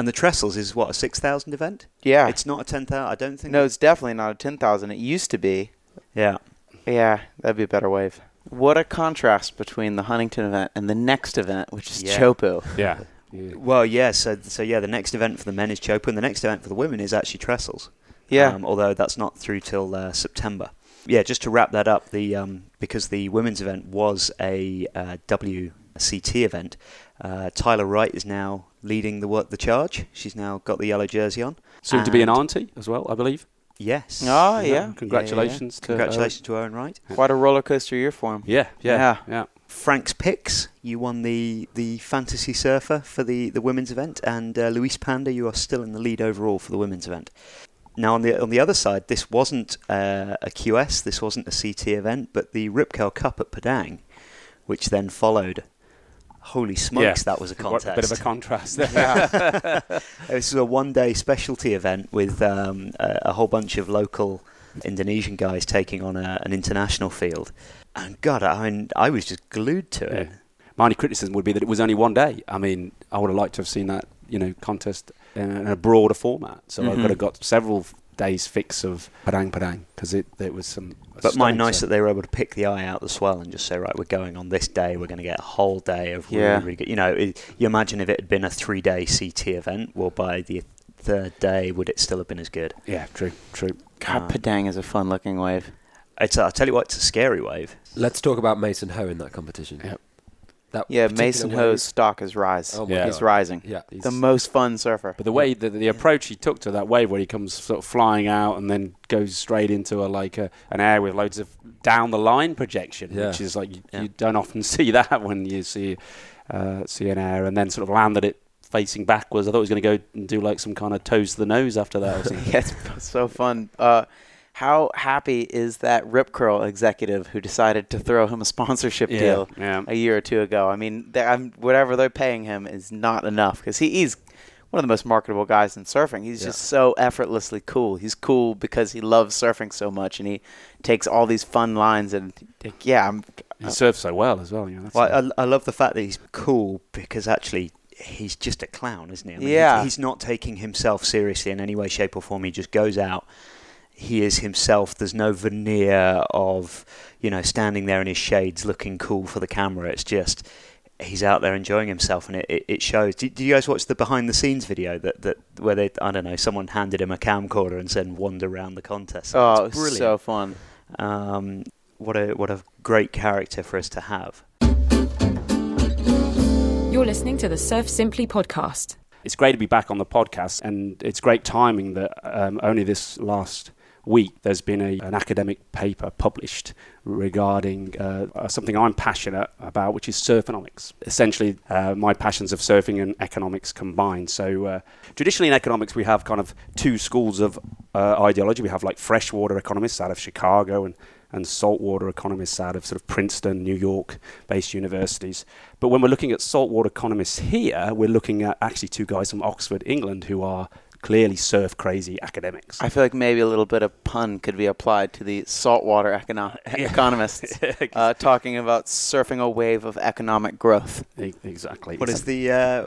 B: And the Trestles is what a six thousand event.
D: yeah.
B: It's not a ten thousand. I don't think.
D: no, it's definitely not a ten thousand. It used to be.
B: Yeah.
D: Yeah, that'd be a better wave. What a contrast between the Huntington event and the next event, which is
B: Yeah.
D: Chopu.
E: yeah. yeah.
B: Well, yeah. So so yeah, the next event for the men is Chopu, and the next event for the women is actually Trestles.
D: Yeah.
B: Um, although that's not through till uh, September. Yeah, just to wrap that up, the um, because the women's event was a uh, WCT event, uh, Tyler Wright is now leading the work the charge. She's now got the yellow jersey on.
E: Soon to be an auntie as well, I believe.
B: Yes.
D: Oh, yeah.
E: Congratulations. to her.
B: Congratulations to Owen Wright.
D: Quite a roller coaster year for him.
E: Yeah, yeah,
D: Yeah.
E: yeah.
B: Frank's picks. You won the, the fantasy surfer for the, the women's event, and uh, Luis Panda, you are still in the lead overall for the women's event. Now on the on the other side, this wasn't uh, a QS, this wasn't a CT event, but the Rip Curl Cup at Padang, which then followed. Holy smokes,
E: Yeah.
B: that was a
E: What
B: contest.
E: a bit of a contrast there.
B: This is a one-day specialty event with um, a, a whole bunch of local Indonesian guys taking on a, an international field, and God, I mean, I was just glued to it.
E: Yeah. My only criticism would be that it was only one day. I mean, I would have liked to have seen that, you know, contest in a, broader format. So I
B: Mhm.
E: could have got several days fix of Padang Padang because it there was some.
B: But mine nice that they were able to pick the eye out the swell and just say, right, we're going on this day. We're going to get a whole day of really,
D: Yeah.
B: really good. You know, it, you imagine if it had been a three-day CT event, well, by the third day, would it still have been as good?
E: Yeah, true, true.
D: God,
B: Uh,
D: Padang is a fun looking wave.
B: It's, I'll tell you what, it's a scary wave.
C: Let's talk about Mason Ho in that competition.
E: Yep.
C: That
D: Yeah, Mason
C: wave-
D: Ho's stock is rise.
C: Oh
E: Yeah.
D: He's rising.
C: Yeah, he's
D: The most fun surfer.
E: But the way the, the approach he took to that wave, where he comes sort of flying out and then goes straight into a like a, an air with loads of down the line projection,
C: Yeah.
E: which is like you,
B: Yeah.
E: you don't often see that when you see uh, see an air, and then sort of landed it facing backwards. I thought he was going to go and do like some kind of toes to the nose after that. Or something.
D: yeah, it's so fun. Uh, how happy is that Rip Curl executive who decided to throw him a sponsorship
E: yeah,
D: deal
E: yeah.
D: a year or two ago? I mean, they- I'm, whatever they're paying him is not enough because he, he's one of the most marketable guys in surfing. He's
C: Yeah.
D: just so effortlessly cool. He's cool because he loves surfing so much and he takes all these fun lines and yeah, I'm,
E: He surfs so well as well. You know,
B: Well, I, I love the fact that he's cool because actually he's just a clown, isn't he? I mean, he-
D: Yeah.
B: he's not taking himself seriously in any way, shape, or form. He just goes out. He is himself. There's no veneer of, you know, standing there in his shades looking cool for the camera. It's just he's out there enjoying himself, and it, it, it shows. Did, did you guys watch the behind the scenes video that, that where they I don't know someone handed him a camcorder and said wander around the contest?
D: oh,
B: it's
D: it's
B: brilliant.
D: so fun.
B: Um, what a what a great character for us to have.
A: You're listening to the Surf Simply podcast.
E: it's great to be back on the podcast, and it's great timing that um, only this last week there's been a, an academic paper published regarding uh, something I'm passionate about, which is surfonomics. Essentially, uh, my passions of surfing and economics combined. So, uh, traditionally in economics, we have kind of two schools of uh, ideology. We have like freshwater economists out of Chicago and and saltwater economists out of sort of Princeton, New York based universities. But when we're looking at saltwater economists here, we're looking at actually two guys from Oxford, England, who are clearly surf crazy academics.
D: I feel like maybe a little bit of pun could be applied to the saltwater econo- economists uh, talking about surfing a wave of economic growth.
E: Exactly.
B: What is the uh,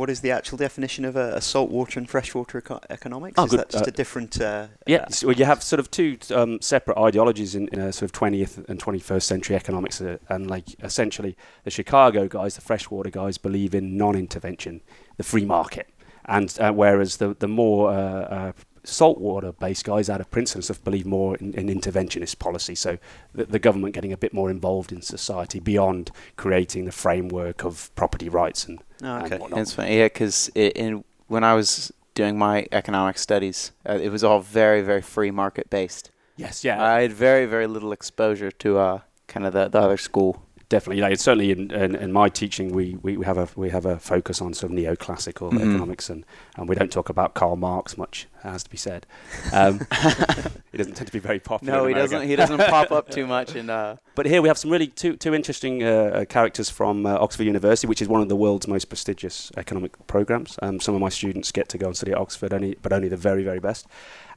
B: what is the actual definition of a, a saltwater and freshwater eco- economics?
E: Oh,
B: is
E: good.
B: that just
E: Uh,
B: a different? Uh,
E: Yeah,
B: uh,
E: so you have sort of two um, separate ideologies in, in uh, sort of 20th and 21st century economics, uh, and like essentially the Chicago guys, the freshwater guys, believe in non-intervention, the free market, and uh, whereas the the more uh, uh, saltwater-based guys out of Princeton and stuff believe more in, in interventionist policy. So the, the government getting a bit more involved in society beyond creating the framework of property rights and,
B: oh,
E: and
B: okay.
E: whatnot.
D: It's funny, yeah, because in when I was doing my economic studies, uh, it was all very, very free market based.
E: Yes, yeah.
D: I had very, very little exposure to uh, kind of the, the other school.
E: Definitely. Like, certainly in, in, in my teaching, we, we, we have a we have a focus on sort of neoclassical
D: Mhm.
E: economics, and, and we don't talk about Karl Marx much, has to be said. Um, he doesn't tend to be very popular.
D: No, he doesn't. He doesn't pop up too much. And uh,
E: But here we have some really two two interesting uh, uh, characters from uh, Oxford University, which is one of the world's most prestigious economic programs. Um, some of my students get to go and study at Oxford, only, but only the very very best.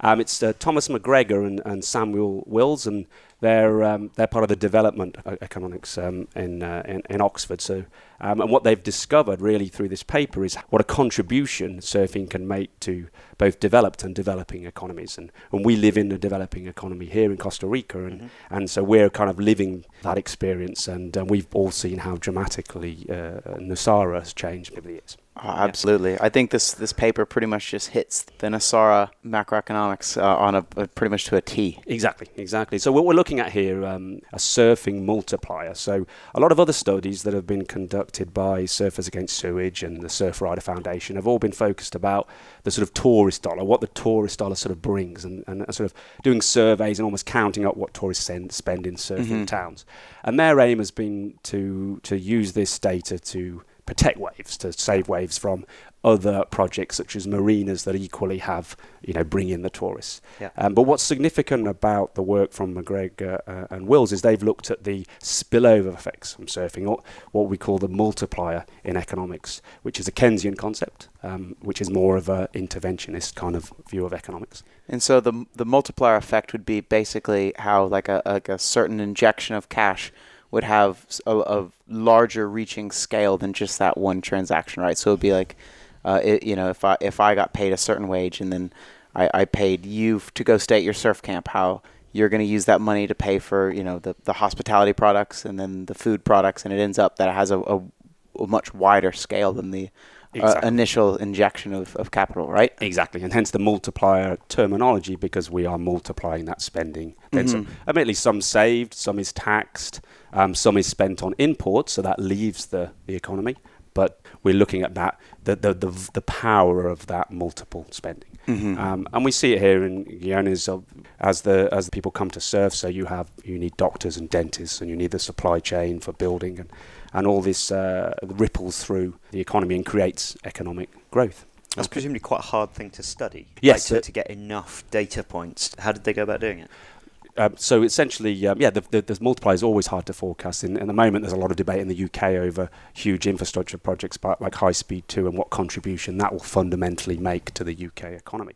E: Um, it's uh, Thomas McGregor and, and Samuel Wills, and they're um, they're part of the development uh, economics um, in, uh, in in Oxford. So, um, and what they've discovered really through this paper is what a contribution surfing can make to both developed and developing economies. And, and we live in a developing economy here in Costa Rica, and
B: Mhm.
E: and so we're kind of living that experience, and we've all seen how dramatically uh, Nosara has changed over the years.
D: Oh, absolutely, I think this this paper pretty much just hits the Nosara macroeconomics uh, on a, a pretty much to a T.
E: Exactly, exactly. So what we're looking at here, um, a surfing multiplier. So a lot of other studies that have been conducted by Surfers Against Sewage and the Surfrider Foundation have all been focused about the sort of tourist dollar, what the tourist dollar sort of brings, and, and sort of doing surveys and almost counting up what tourists send, spend in surfing
D: Mhm.
E: towns. And their aim has been to to use this data to protect waves, to save waves from other projects such as marinas that equally have, you know, bring in the tourists.
B: Yeah.
E: Um, but what's significant about the work from McGregor uh, and Wills is they've looked at the spillover effects from surfing, or what we call the multiplier in economics, which is a Keynesian concept, um, which is more of a interventionist kind of view of economics.
D: And so the the multiplier effect would be basically how like a like a certain injection of cash would have a larger reaching scale than just that one transaction, right? So it'd be like, uh, it, you know, if I if I got paid a certain wage and then I, I paid you to go stay at your surf camp, how you're going to use that money to pay for you know the the hospitality products and then the food products, and it ends up that it has a, a, a much wider scale than the uh, initial injection of, of capital, right?
E: Exactly, and hence the multiplier terminology because we are multiplying that spending. Then some,
D: Mhm.
E: admittedly, some saved, some is taxed, um, some is spent on imports, so that leaves the, the economy. But we're looking at that the the the, the power of that multiple spending,
D: Mm-hmm.
E: um, and we see it here in Guiones as, of- as the as the people come to surf. So you have you need doctors and dentists, and you need the supply chain for building, and and all this uh, ripples through the economy and creates economic growth.
B: That's presumably quite a hard thing to study.
E: Yes,
B: like to, to get enough data points. How did they go about doing it?
E: Um, so essentially, um, yeah, the, the, the multiplier is always hard to forecast. In, in the moment, there's a lot of debate in the UK over huge infrastructure projects like High Speed 2 and what contribution that will fundamentally make to the UK economy.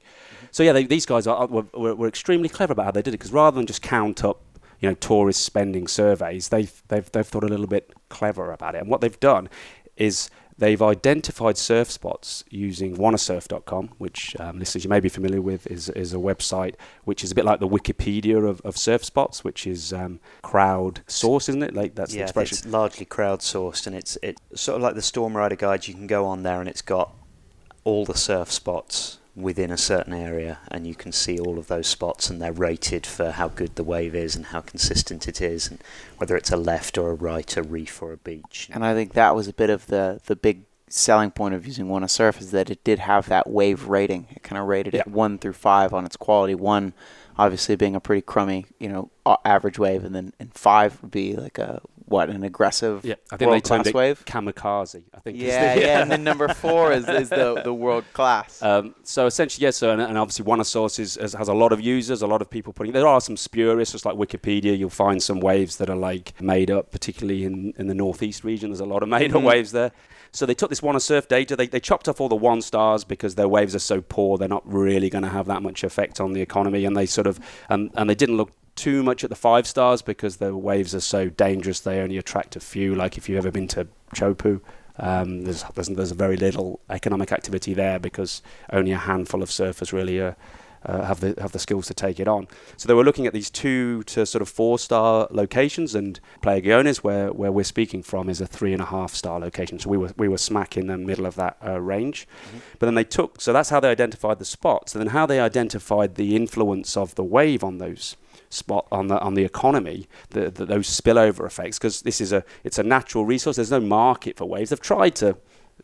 E: So yeah, they, these guys are, were, were extremely clever about how they did it because rather than just count up, you know, tourist spending surveys, they've, they've, they've thought a little bit clever about it. And what they've done is they've identified surf spots using wannasurf.com, which um, listeners you may be familiar with, is, is a website which is a bit like the Wikipedia of, of surf spots, which is um, crowd sourced, isn't it? Like that's the
B: yeah,
E: expression.
B: it's largely crowdsourced, and it's it sort of like the Stormrider guide. You can go on there, and it's got all the surf spots within a certain area, and you can see all of those spots, and they're rated for how good the wave is and how consistent it is, and whether it's a left or a right, a reef or a beach.
D: And I think that was a bit of the the big selling point of using Wanna Surf is that it did have that wave rating. It kind of rated it
E: Yeah.
D: one through five on its quality. One, obviously being a pretty crummy, you know, average wave, and then and five would be like a what an aggressive
E: Yeah, I think
D: world class wave.
E: kamikaze. I think.
D: Yeah,
E: the-
D: yeah, and then number four is, is the the world class.
E: Um, so essentially, yes. So and, and obviously, Wanna Surf is, has, has a lot of users, a lot of people putting. There are some spurious, just like Wikipedia. You'll find some waves that are like made up, particularly in, in the northeast region. There's a lot of made up
D: Mhm.
E: waves there. So they took this Wanna Surf data. They, they chopped off all the one stars because their waves are so poor. They're not really going to have that much effect on the economy. And they sort of and and they didn't look too much at the five stars because the waves are so dangerous. They only attract a few. Like if you've ever been to Chopu, um, there's, there's there's very little economic activity there because only a handful of surfers really uh, uh, have the have the skills to take it on. So they were looking at these two to sort of four star locations, and Playa Guiones, where where we're speaking from, is a three and a half star location. So we were we were smack in the middle of that uh, range. But then they took so that's how they identified the spots, and then how they identified the influence of the wave on those spot on the on the economy, the, the, those spillover effects, because this is a it's a natural resource. There's no market for waves. They've tried to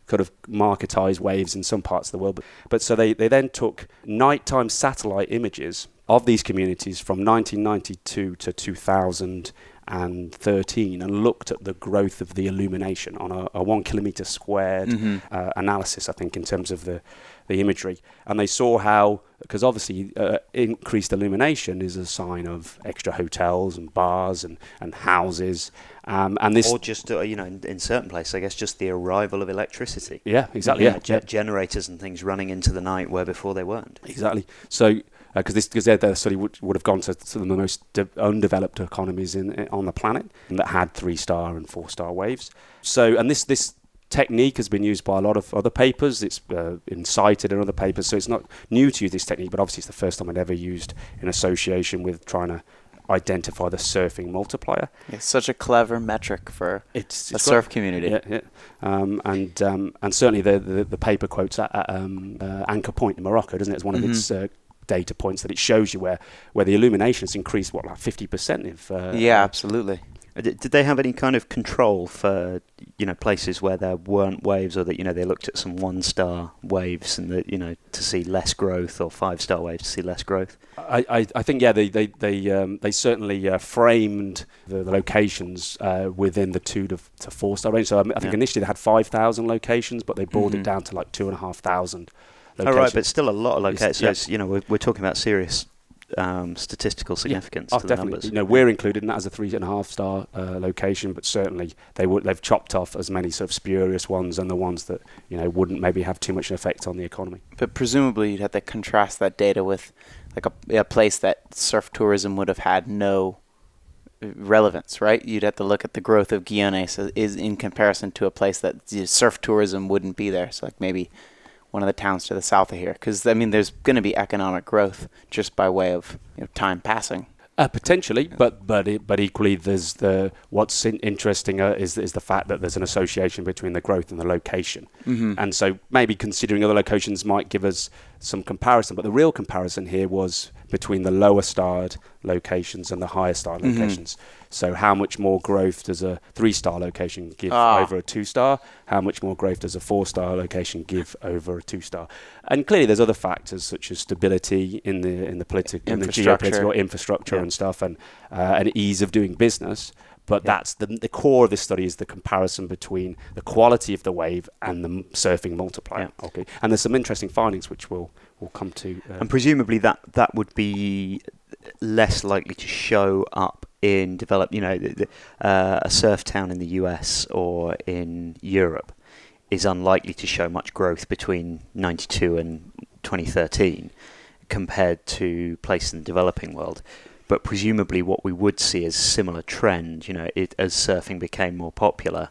E: kind of marketize waves in some parts of the world, but, but so they, they then took nighttime satellite images of these communities from 1992 to 2013 and looked at the growth of the illumination on a, a one kilometer squared
D: Mhm.
E: uh, analysis, I think, in terms of the, the imagery. And they saw how, because obviously uh, increased illumination is a sign of extra hotels and bars and, and houses. Um, and this.
B: or just uh, you know, in, in certain places, I guess just the arrival of electricity.
E: yeah, exactly. Yeah,
B: know, ge- generators and things running into the night where before they weren't.
E: Exactly. So, because this because their, their study would, would have gone to some of the most de- undeveloped economies in, on the planet that had three star and four star waves. So, and this this technique has been used by a lot of other papers. It's uh, been cited in other papers, so it's not new to use this technique. But obviously, it's the first time I'd ever used in association with trying to identify the surfing multiplier.
D: It's such a clever metric for
E: It's,
D: a
E: it's
D: surf community.
E: yeah, yeah. Um, and um, and certainly the, the the paper quotes at, at um, uh, Anchor Point in Morocco, doesn't it? It's one of its uh, data points that it shows you where, where the illumination has increased what like fifty percent. If uh,
D: yeah, absolutely.
B: Uh, Did, they have any kind of control for you know places where there weren't waves, or that you know they looked at some one-star waves and that you know to see less growth, or five-star waves to see less growth?
E: I, I, I think yeah they they they um, they certainly uh, framed the, the locations uh, within the two to, to four star range. So um, I think
B: Yeah.
E: initially they had five thousand locations, but they brought
D: Mhm.
E: it down to like two and a half thousand.
B: Oh,
E: Locations.
B: right, but still a lot of locations. So
E: yeah.
B: you know we're, we're talking about serious um, statistical significance
E: Oh,
B: to the
E: definitely.
B: numbers.
E: You know, we're included in that as a three and a half star uh, location, but certainly they would they've chopped off as many sort of spurious ones and the ones that you know wouldn't maybe have too much an effect on the economy.
D: But presumably, you'd have to contrast that data with like a, a place that surf tourism would have had no uh, relevance, right? You'd have to look at the growth of Guiones as- is in comparison to a place that the surf tourism wouldn't be there. So, like maybe one of the towns to the south of here, because I mean, there's going to be economic growth just by way of you know, time passing.
E: Uh, potentially, but but it, but equally, there's the what's in, interesting uh, is is the fact that there's an association between the growth and the location,
D: Mm-hmm.
E: and so maybe considering other locations might give us some comparison. But the real comparison here was between the lower starred locations and the higher starred
D: Mhm.
E: locations. So how much more growth does a three star location give
D: Ah.
E: over a two star? How much more growth does a four star location give over a two star? And clearly, there's other factors such as stability in the in the political, in the
D: Infrastructure.
E: geopolitical infrastructure
B: Yeah.
E: and stuff, and uh, and ease of doing business. But
B: Yeah.
E: that's the the core of this study is the comparison between the quality of the wave and the surfing multiplier. Okay, and there's some interesting findings which we'll we'll come to. Uh,
B: And presumably that that would be less likely to show up in develop, you know, uh, a surf town in the US or in Europe is unlikely to show much growth between 92 and 2013 compared to places in the developing world. But presumably, what we would see is similar trend. You know, it, as surfing became more popular,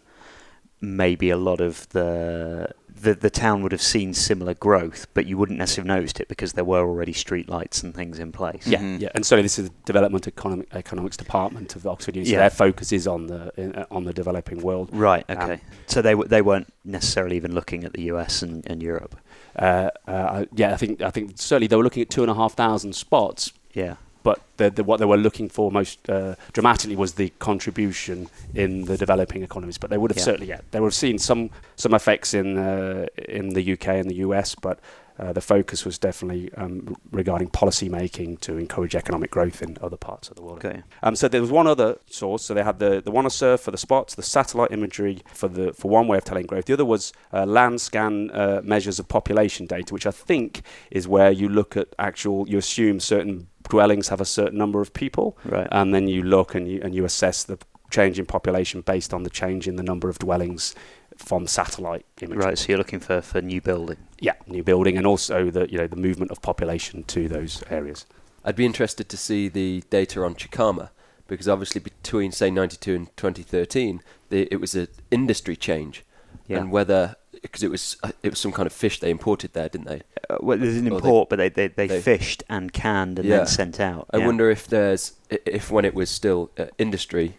B: maybe a lot of the, the the town would have seen similar growth, but you wouldn't necessarily have noticed it because there were already streetlights and things in place.
E: yeah,
D: Mhm.
E: yeah, and so this is the development economic, economics department of Oxford University.
B: Yeah.
E: Their focus is on the in, uh, on the developing world.
B: Right.
E: Um,
B: Okay. so they w- they weren't necessarily even looking at the US and, and Europe.
E: Uh, uh, yeah, I think I think certainly they were looking at two and a half thousand spots,
B: Yeah.
E: But the, the, what they were looking for most uh, dramatically was the contribution in the developing economies. But they would have
B: Yeah.
E: certainly, yeah, they would have seen some some effects in uh, in the UK and the US, but uh, the focus was definitely um, regarding policy making to encourage economic growth in other parts of the world.
B: Okay.
E: Um, so there was one other source. So they had the the Wanna Surf for the spots, the satellite imagery for the for one way of telling growth. The other was uh, LandScan uh, measures of population data, which I think is where you look at actual. You assume certain dwellings have a certain number of people,
B: Right.
E: and then you look and you and you assess the change in population based on the change in the number of dwellings from satellite imagery.
B: Right. So you're looking for, for new building.
E: Yeah, new building, and also the you know the movement of population to those areas.
C: I'd be interested to see the data on Chicama because obviously between say 92 and 2013, the, it was an industry change,
B: Yeah.
C: and whether because it was uh, it was some kind of fish they imported there, didn't they?
B: Uh, well, there's an
C: Or they-
B: import, but they, they, they,
C: they-
B: fished and canned and
C: Yeah.
B: then sent out.
C: I
B: yeah.
C: wonder if there's if when it was still uh, industry,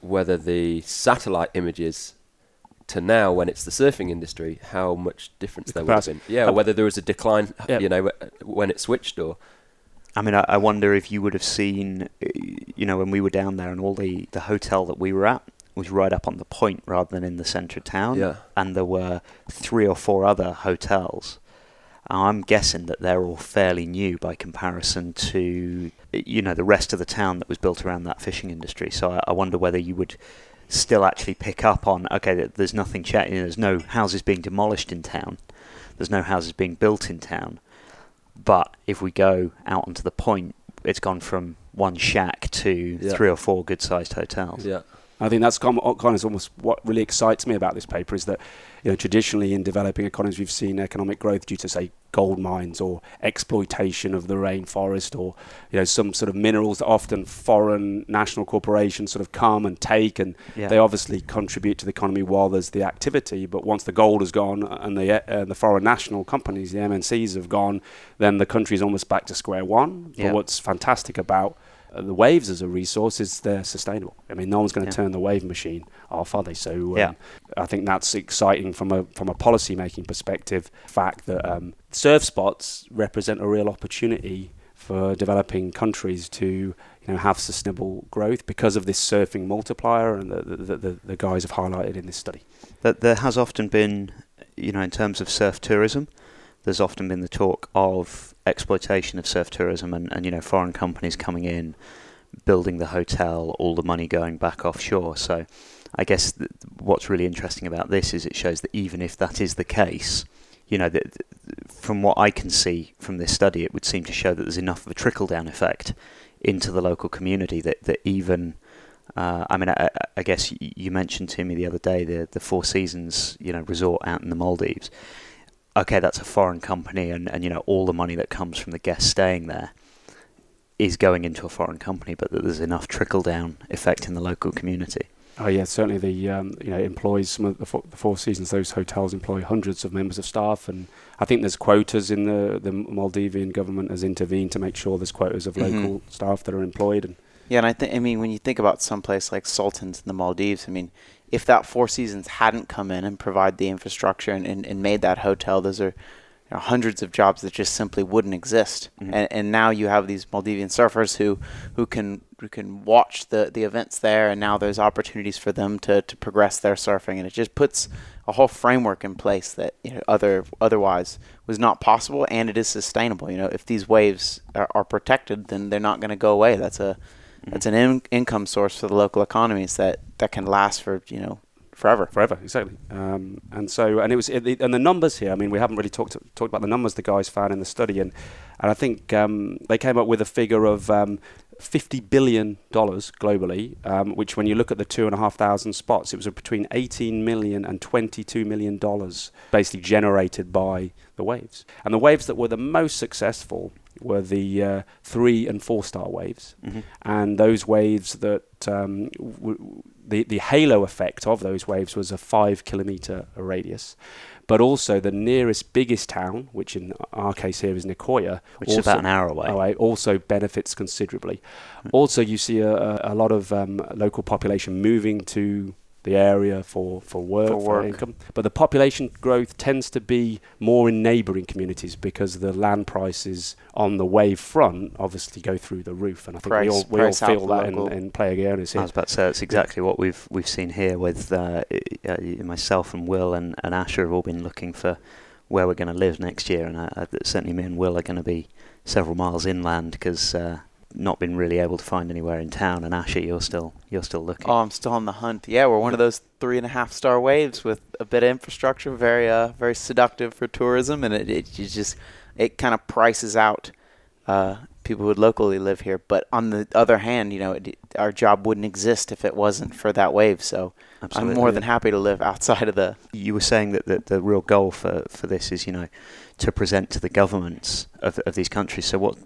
C: whether the satellite images to now when it's the surfing industry, how much difference
E: The
C: there would have been. Yeah,
E: Uh,
C: or whether there was a decline,
E: Yeah.
C: you know, uh, when it switched or
B: I mean, I, I wonder if you would have seen, uh, you know, when we were down there and all the, the hotel that we were at was right up on the point rather than in the centre of town.
C: yeah.
B: And there were three or four other hotels. I'm guessing that they're all fairly new by comparison to, you know, the rest of the town that was built around that fishing industry. So I, I wonder whether you would still actually pick up on, okay, there's nothing, cha- you know, there's no houses being demolished in town. There's no houses being built in town. But if we go out onto the point, it's gone from one shack to
C: Yeah.
B: three or four good-sized hotels.
C: Yeah.
E: I think that's kind of almost what really excites me about this paper is that you know traditionally in developing economies we've seen economic growth due to say gold mines or exploitation of the rainforest or you know some sort of minerals that often foreign national corporations sort of come and take and
B: Yeah.
E: they obviously contribute to the economy while there's the activity but once the gold is gone and the uh, the foreign national companies the MNCs have gone then the country's almost back to square one but what's fantastic about uh, the waves as a resource is they're sustainable. I mean, no one's going to
B: Yeah.
E: turn the wave machine off, are they? So um,
B: Yeah.
E: I think that's exciting from a from a policy making perspective. Fact that um, surf spots represent a real opportunity for developing countries to you know have sustainable growth because of this surfing multiplier and the the, the, the guys have highlighted in this study.
B: that there has often been, you know, in terms of surf tourism, there's often been the talk of exploitation of surf tourism and, and you know, foreign companies coming in, building the hotel, all the money going back offshore. So I guess th- what's really interesting about this is it shows that even if that is the case, you know, that from what I can see from this study, it would seem to show that there's enough of a trickle down effect into the local community that, that even uh, I mean, I, I- guess you mentioned to me the other day the the Four Seasons, you know, resort out in the Maldives. Okay, that's a foreign company, and, and you know all the money that comes from the guests staying there is going into a foreign company, but that there's enough trickle down effect in the local community.
E: Oh yeah, certainly the um, you know employs some of the four, the four seasons. Those hotels employ hundreds of members of staff, and I think there's quotas in the the Maldivian government has intervened to make sure there's quotas of
D: Mhm.
E: local staff that are employed. And
D: Yeah, and I think I mean when you think about some place like Sultan's in the Maldives, I mean, if that Four Seasons hadn't come in and provide the infrastructure and, and, and made that hotel, those are you know, hundreds of jobs that just simply wouldn't exist.
B: Mhm.
D: And and now you have these Maldivian surfers who who can who can watch the, the events there, and now there's opportunities for them to, to progress their surfing, and it just puts a whole framework in place that you know other otherwise was not possible, and it is sustainable. You know, if these waves are, are protected, then they're not going to go away. That's a that's an in- income source for the local economies that, that can last for you know forever.
E: forever, exactly. Um, and so, and it was, and the numbers here. I mean, we haven't really talked talked about the numbers the guys found in the study, and and I think um, they came up with a figure of um, fifty billion dollars globally. Um, which, when you look at the two and a half thousand spots, it was between eighteen million and twenty-two million dollars, basically generated by the waves. And the waves that were the most successful were the uh, three and four star waves
B: Mhm.
E: and those waves that um, w- the the halo effect of those waves was a five kilometer radius, but also the nearest biggest town, which in our case here is Nicoya,
B: Which is about an hour away.
E: away, also benefits considerably.
B: Mm.
E: Also, you see a, a, a lot of um, local population moving to the area for, for work,
D: For
E: for,
D: work.
E: income. But the population growth tends to be more in neighbouring communities because the land prices on the wave front obviously go through the roof. And I think we all, we all feel that in,
D: local-
E: in Playa Guiones.
B: I was about to say that's exactly what we've we've seen here with uh, uh, myself and Will and, and Asher have all been looking for where we're going to live next year, and uh, uh, certainly me and Will are going to be several miles inland because uh, not been really able to find anywhere in town. And Asher, you're still you're still looking.
D: Oh, I'm still on the hunt. Yeah, we're one of those three and a half star waves with a bit of infrastructure, very uh, very seductive for tourism, and it, it, just it kind of prices out uh, people who would locally live here. But on the other hand, you know, it, our job wouldn't exist if it wasn't for that wave. So
B: Absolutely.
D: I'm more than happy to live outside of the.
B: you were saying that the, the real goal for, for this is, you know, to present to the governments of, of these countries. So, what,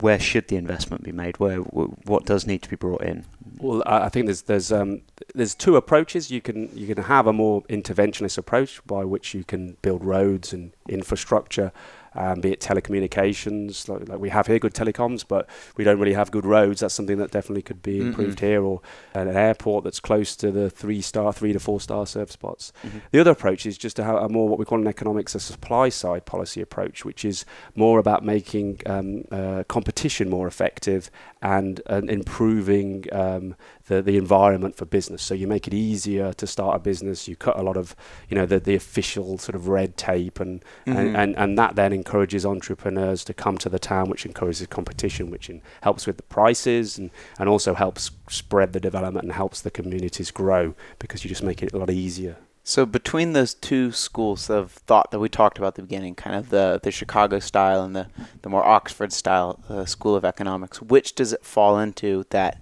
B: where should the investment be made? Where, what does need to be brought in?
E: Well, I I think there's there's um, there's two approaches. You can you can have a more interventionist approach by which you can build roads and infrastructure, um, be it telecommunications like, like we have here, good telecoms, but we don't really have good roads. That's something that definitely could be improved
D: Mm-mm.
E: here, or an airport that's close to the three star, three to four star surf spots.
B: Mm-hmm.
E: The other approach is just to have a more what we call in economics a supply side policy approach, which is more about making um, uh, competition more effective and, and improving um, the, the environment for business. So you make it easier to start a business. You cut a lot of you know the, the official sort of red tape, and,
D: Mhm.
E: and, and and that then encourages entrepreneurs to come to the town, which encourages competition, which in, helps with the prices and, and also helps spread the development and helps the communities grow because you just make it a lot easier.
D: So between those two schools of thought that we talked about at the beginning, kind of the, the Chicago style and the, the more Oxford style uh, school of economics, which does it fall into that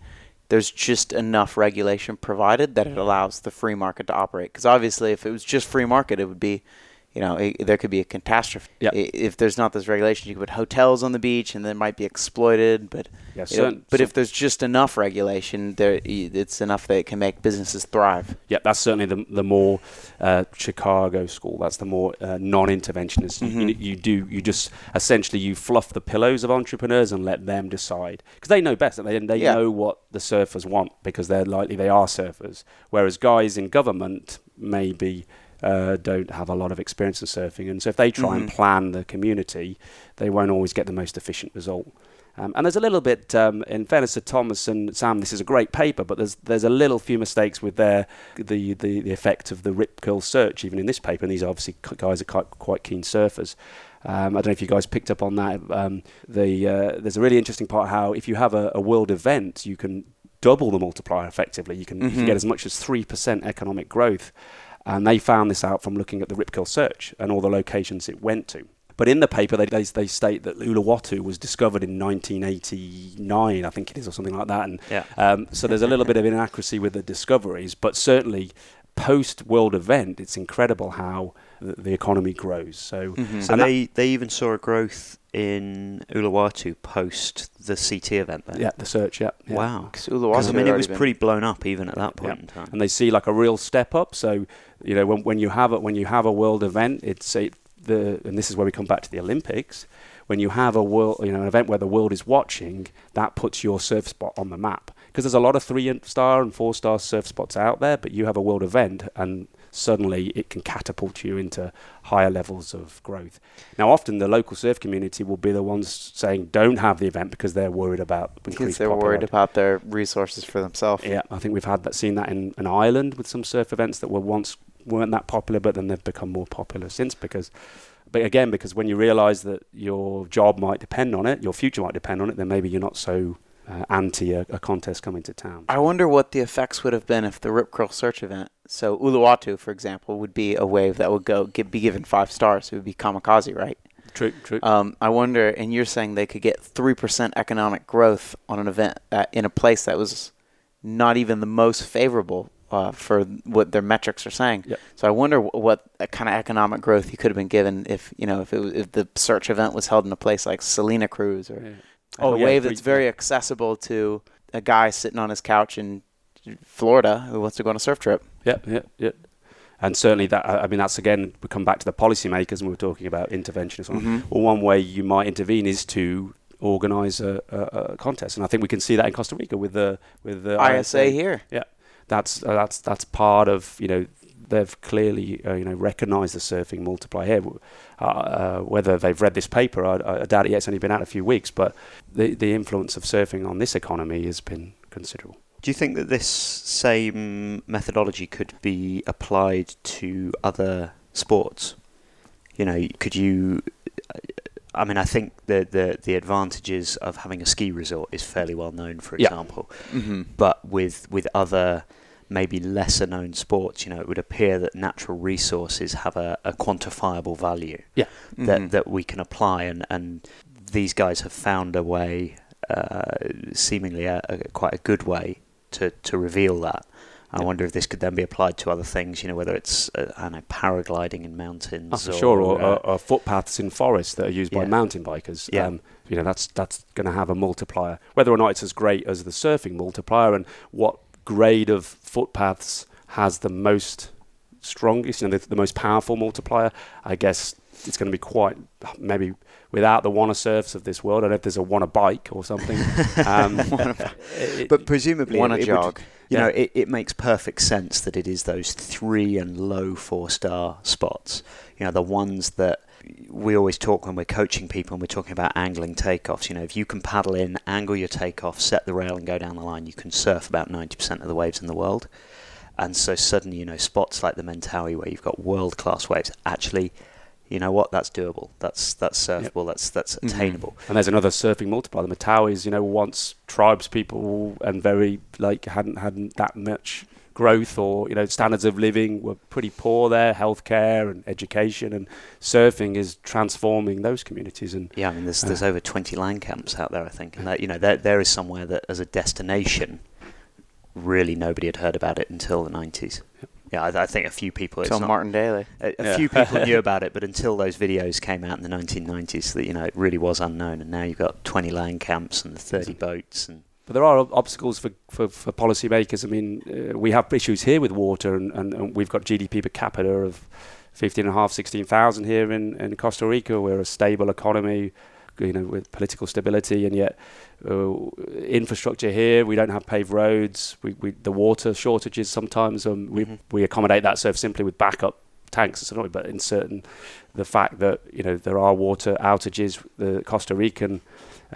D: there's just enough regulation provided that it allows the free market to operate? Because obviously, if it was just free market, it would be, you know, it, there could be a catastrophe.
E: Yep.
D: If there's not this regulation, you could put hotels on the beach and they might be exploited. But
E: Yeah,
D: you
E: certain-
D: but if there's just enough regulation, there it's enough that it can make businesses thrive.
E: Yeah, that's certainly the the more uh, Chicago school. That's the more uh, non-interventionist. You,
D: Mhm.
E: you do you just essentially you fluff the pillows of entrepreneurs and let them decide because they know best. and They they
D: Yeah.
E: know what the surfers want because they're likely they are surfers. Whereas guys in government maybe. Uh, don't have a lot of experience in surfing, and so if they try and
D: Mhm.
E: plan the community, they won't always get the most efficient result. Um, and there's a little bit, um, in fairness to Thomas and Sam, this is a great paper, but there's there's a little few mistakes with their the, the, the effect of the rip curl search, even in this paper. And these obviously guys are quite, quite keen surfers. Um, I don't know if you guys picked up on that. Um, the uh, there's a really interesting part how if you have a, a world event, you can double the multiplier effectively. You can, you can
D: Mhm.
E: get as much as three percent economic growth. And they found this out from looking at the rip curl search and all the locations it went to. But in the paper, they, they, they state that Uluwatu was discovered in 1989, I think it is, or something like that. And
B: Yeah.
E: um, so there's a little bit of inaccuracy with the discoveries, but certainly post world event, it's incredible how the, the economy grows. So,
D: Mhm.
B: So
E: And that-
B: they, they even saw a growth in Uluwatu post the CT event then?
E: yeah, the search, yeah. yeah.
B: Wow.
D: 'Cause
B: Because
D: Uluwatu
B: I mean, it was
D: been-
B: pretty blown up even at that point
E: Yeah.
B: in time.
E: and they see like a real step up. So, you know, when, when you have a, when you have a world event, it's a, the and this is where we come back to the Olympics. When you have a world, you know, an event where the world is watching, that puts your surf spot on the map. Because there's a lot of three star and four star surf spots out there, but you have a world event, and suddenly it can catapult you into higher levels of growth. Now, often the local surf community will be the ones saying don't have the event because they're worried about
D: because they're worried about their resources for themselves.
E: Yeah, I think we've had that seen that in an Ireland with some surf events that were once weren't that popular, but then they've become more popular since because. But again, because when you realise that your job might depend on it, your future might depend on it, then maybe you're not so uh, anti a, a contest coming to town.
D: I wonder what the effects would have been if the Rip Curl search event. So Uluwatu, for example, would be a wave that would go get, be given five stars. It would be kamikaze, right?
E: True, true.
D: Um, I wonder, and you're saying they could get three percent economic growth on an event uh, in a place that was not even the most favorable uh, for what their metrics are saying.
E: Yep.
D: So I wonder wh- what kind of economic growth you could have been given if you know if it was, if the search event was held in a place like Salina Cruz or
E: Yeah.
D: A
E: Oh, yeah,
D: wave that's very accessible to a guy sitting on his couch in Florida who wants to go on a surf trip.
E: Yep, yep, yep. And certainly that, I mean, that's again, we come back to the policymakers and we were talking about intervention.
D: Mhm.
E: Well, one way you might intervene is to organise a, a, a contest. And I think we can see that in Costa Rica with the, with the
D: ISA here.
E: They that's uh, that's that's part of you know they've clearly uh, you know recognised the surfing multiplier here. Uh, uh, whether they've read this paper, I, I, doubt it yet. It's only been out a few weeks, but the the influence of surfing on this economy has been considerable.
B: Do you think that this same methodology could be applied to other sports? You know, could you? I mean, I think the the the advantages of having a ski resort is fairly well known, for example.
D: Yeah. Mm-hmm.
B: But with with other maybe lesser known sports, you know, it would appear that natural resources have a, a quantifiable value
E: yeah.
B: that,
D: Mhm.
B: that we can apply. And, and these guys have found a way, uh, seemingly a, a, quite a good way, to, to reveal that. I
E: Yeah.
B: wonder if this could then be applied to other things, you know, whether it's, uh, I don't know, paragliding in mountains.
E: Oh, for
B: or,
E: sure, or,
B: uh,
E: or, or footpaths in forests that are used by mountain bikers.
B: Yeah.
E: Um, you know, that's that's going to have a multiplier. Whether or not it's as great as the surfing multiplier, and what grade of footpaths has the most strongest, you know, the, the most powerful multiplier, I guess it's going to be quite maybe without the wanna surfs of this world. I don't know if there's a wanna bike or something. Um, it-
B: but presumably,
D: Want
B: it,
D: to
B: it would-
D: jog?
B: you
E: Yeah.
B: know, it, it makes perfect sense that it is those three and low four star spots. You know, the ones that we always talk when we're coaching people and we're talking about angling takeoffs. You know, if you can paddle in, angle your takeoff, set the rail, and go down the line, you can surf about 90% of the waves in the world. And so suddenly, you know, spots like the Mentawai where you've got world class waves, actually, you know what? That's doable. That's that's surfable. That's that's
D: Mhm.
B: attainable.
E: And there's another surfing multiplier. The Mentawais, you know, once tribes people and very like hadn't hadn't that much growth or you know standards of living were pretty poor there, healthcare and education, and surfing is transforming those communities. And
B: Yeah, I mean, there's
E: Uh.
B: there's over 20 land camps out there, I think, and that you know there there is somewhere that as a destination, really nobody had heard about it until the 90s. Yeah, I, I think a few people. It's
D: Till
B: not,
D: Martin Daly.
B: a, a
D: Yeah.
B: few people knew about it, but until those videos came out in the 1990s, that you know it really was unknown. And now you've got 20 land camps and 30 boats, and
E: But there are obstacles for, for, for policymakers. I mean, uh, we have issues here with water, and, and, and we've got GDP per capita of 15.5, 16,000 here in, in Costa Rica. We're a stable economy, you know, with political stability, and yet uh, infrastructure here, we don't have paved roads. We, we, the water shortages sometimes, um, we,
B: Mhm.
E: we accommodate that surf simply with backup tanks, so not- but in certain, the fact that, you know, there are water outages, the Costa Rican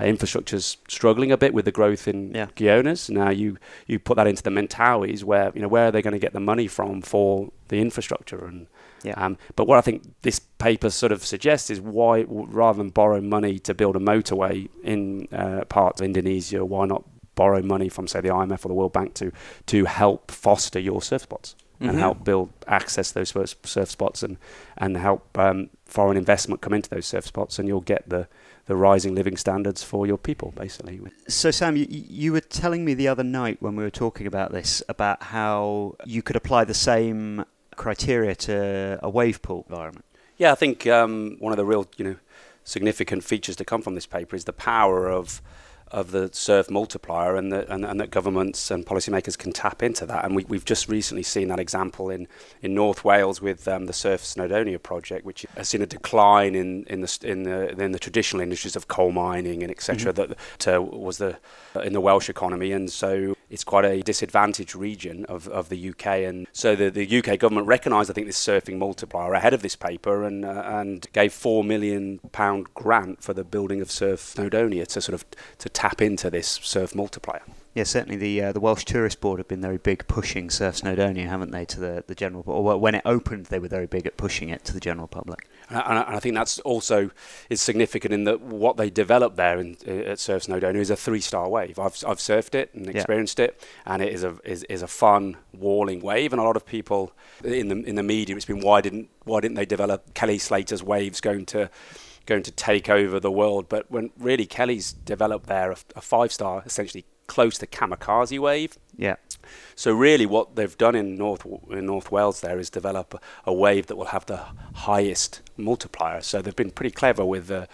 E: uh, infrastructure's struggling a bit with the growth in
B: Yeah.
E: Guiones. Now you you put that into the Mentawais, where you know where are they going to get the money from for the infrastructure and.
B: Yeah.
E: Um, but what I think this paper sort of suggests is why, rather than borrow money to build a motorway in uh, parts of Indonesia, why not borrow money from, say, the IMF or the World Bank to to help foster your surf spots and
D: Mhm.
E: help build access those surf spots and and help um, foreign investment come into those surf spots, and you'll get the the rising living standards for your people, basically.
B: So, Sam, you, you were telling me the other night when we were talking about this about how you could apply the same criteria to a wave pool environment.
E: Yeah, I think um, one of the real, you know, significant features to come from this paper is the power of of the surf multiplier and, the, and, and that governments and policymakers can tap into that. And we, we've just recently seen that example in, in North Wales with um, the Surf Snowdonia project, which has seen a decline in, in, the, in, the, in the traditional industries of coal mining and etc. That uh, was the in the Welsh economy, and so it's quite a disadvantaged region of, of the UK. And so the, the UK government recognised, I think, this surfing multiplier ahead of this paper and uh, and gave four million pound grant for the building of Surf Snowdonia to sort of to tap into this surf multiplier.
B: Yeah, certainly the uh, the Welsh Tourist Board have been very big pushing Surf Snowdonia, haven't they, to the, the general Or when it opened, they were very big at pushing it to the general public.
E: And I, and I think that's also is significant in that what they developed there in, uh, at Surf Snowdonia is a three-star wave. I've, I've surfed it and
B: Yeah.
E: experienced it, and it is a is, is a fun walling wave. And a lot of people in the in the media, it's been why didn't why didn't they develop Kelly Slater's waves going to going to take over the world? But when really Kelly's developed there a, a five-star, essentially close to kamikaze wave.
B: Yeah,
E: So really, what they've done in North in North Wales there is develop a, a wave that will have the highest multiplier. So they've been pretty clever with, uh,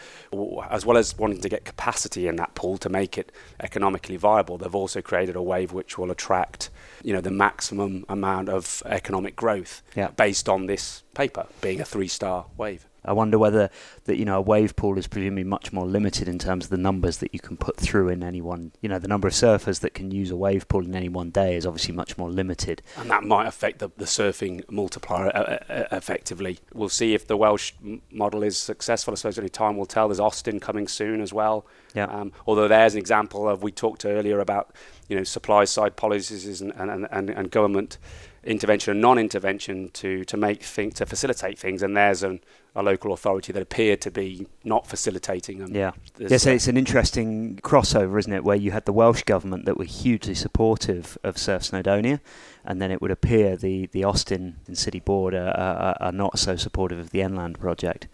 E: as well as wanting to get capacity in that pool to make it economically viable. They've also created a wave which will attract, you know, the maximum amount of economic growth
B: Yeah.
E: based on this paper being a three-star wave.
B: I wonder whether that you know a wave pool is presumably much more limited in terms of the numbers that you can put through in any one. You know, the number of surfers that can use a wave pool in any one day is obviously much more limited.
E: and that might affect the, the surfing multiplier uh, uh, effectively. We'll see if the Welsh model is successful. I suppose only time will tell. There's Austin coming soon as well.
B: Yeah.
E: Um, although there's an example of we talked earlier about you know supply side policies and and, and, and government intervention and non-intervention to to make things to facilitate things, and there's an, a local authority that appear to be not facilitating them.
B: Yeah. Yeah, so it's an interesting crossover, isn't it? Where you had the Welsh government that were hugely supportive of Surf Snowdonia, and then it would appear the, the Austin and City Board are, are, are not so supportive of the NLand project.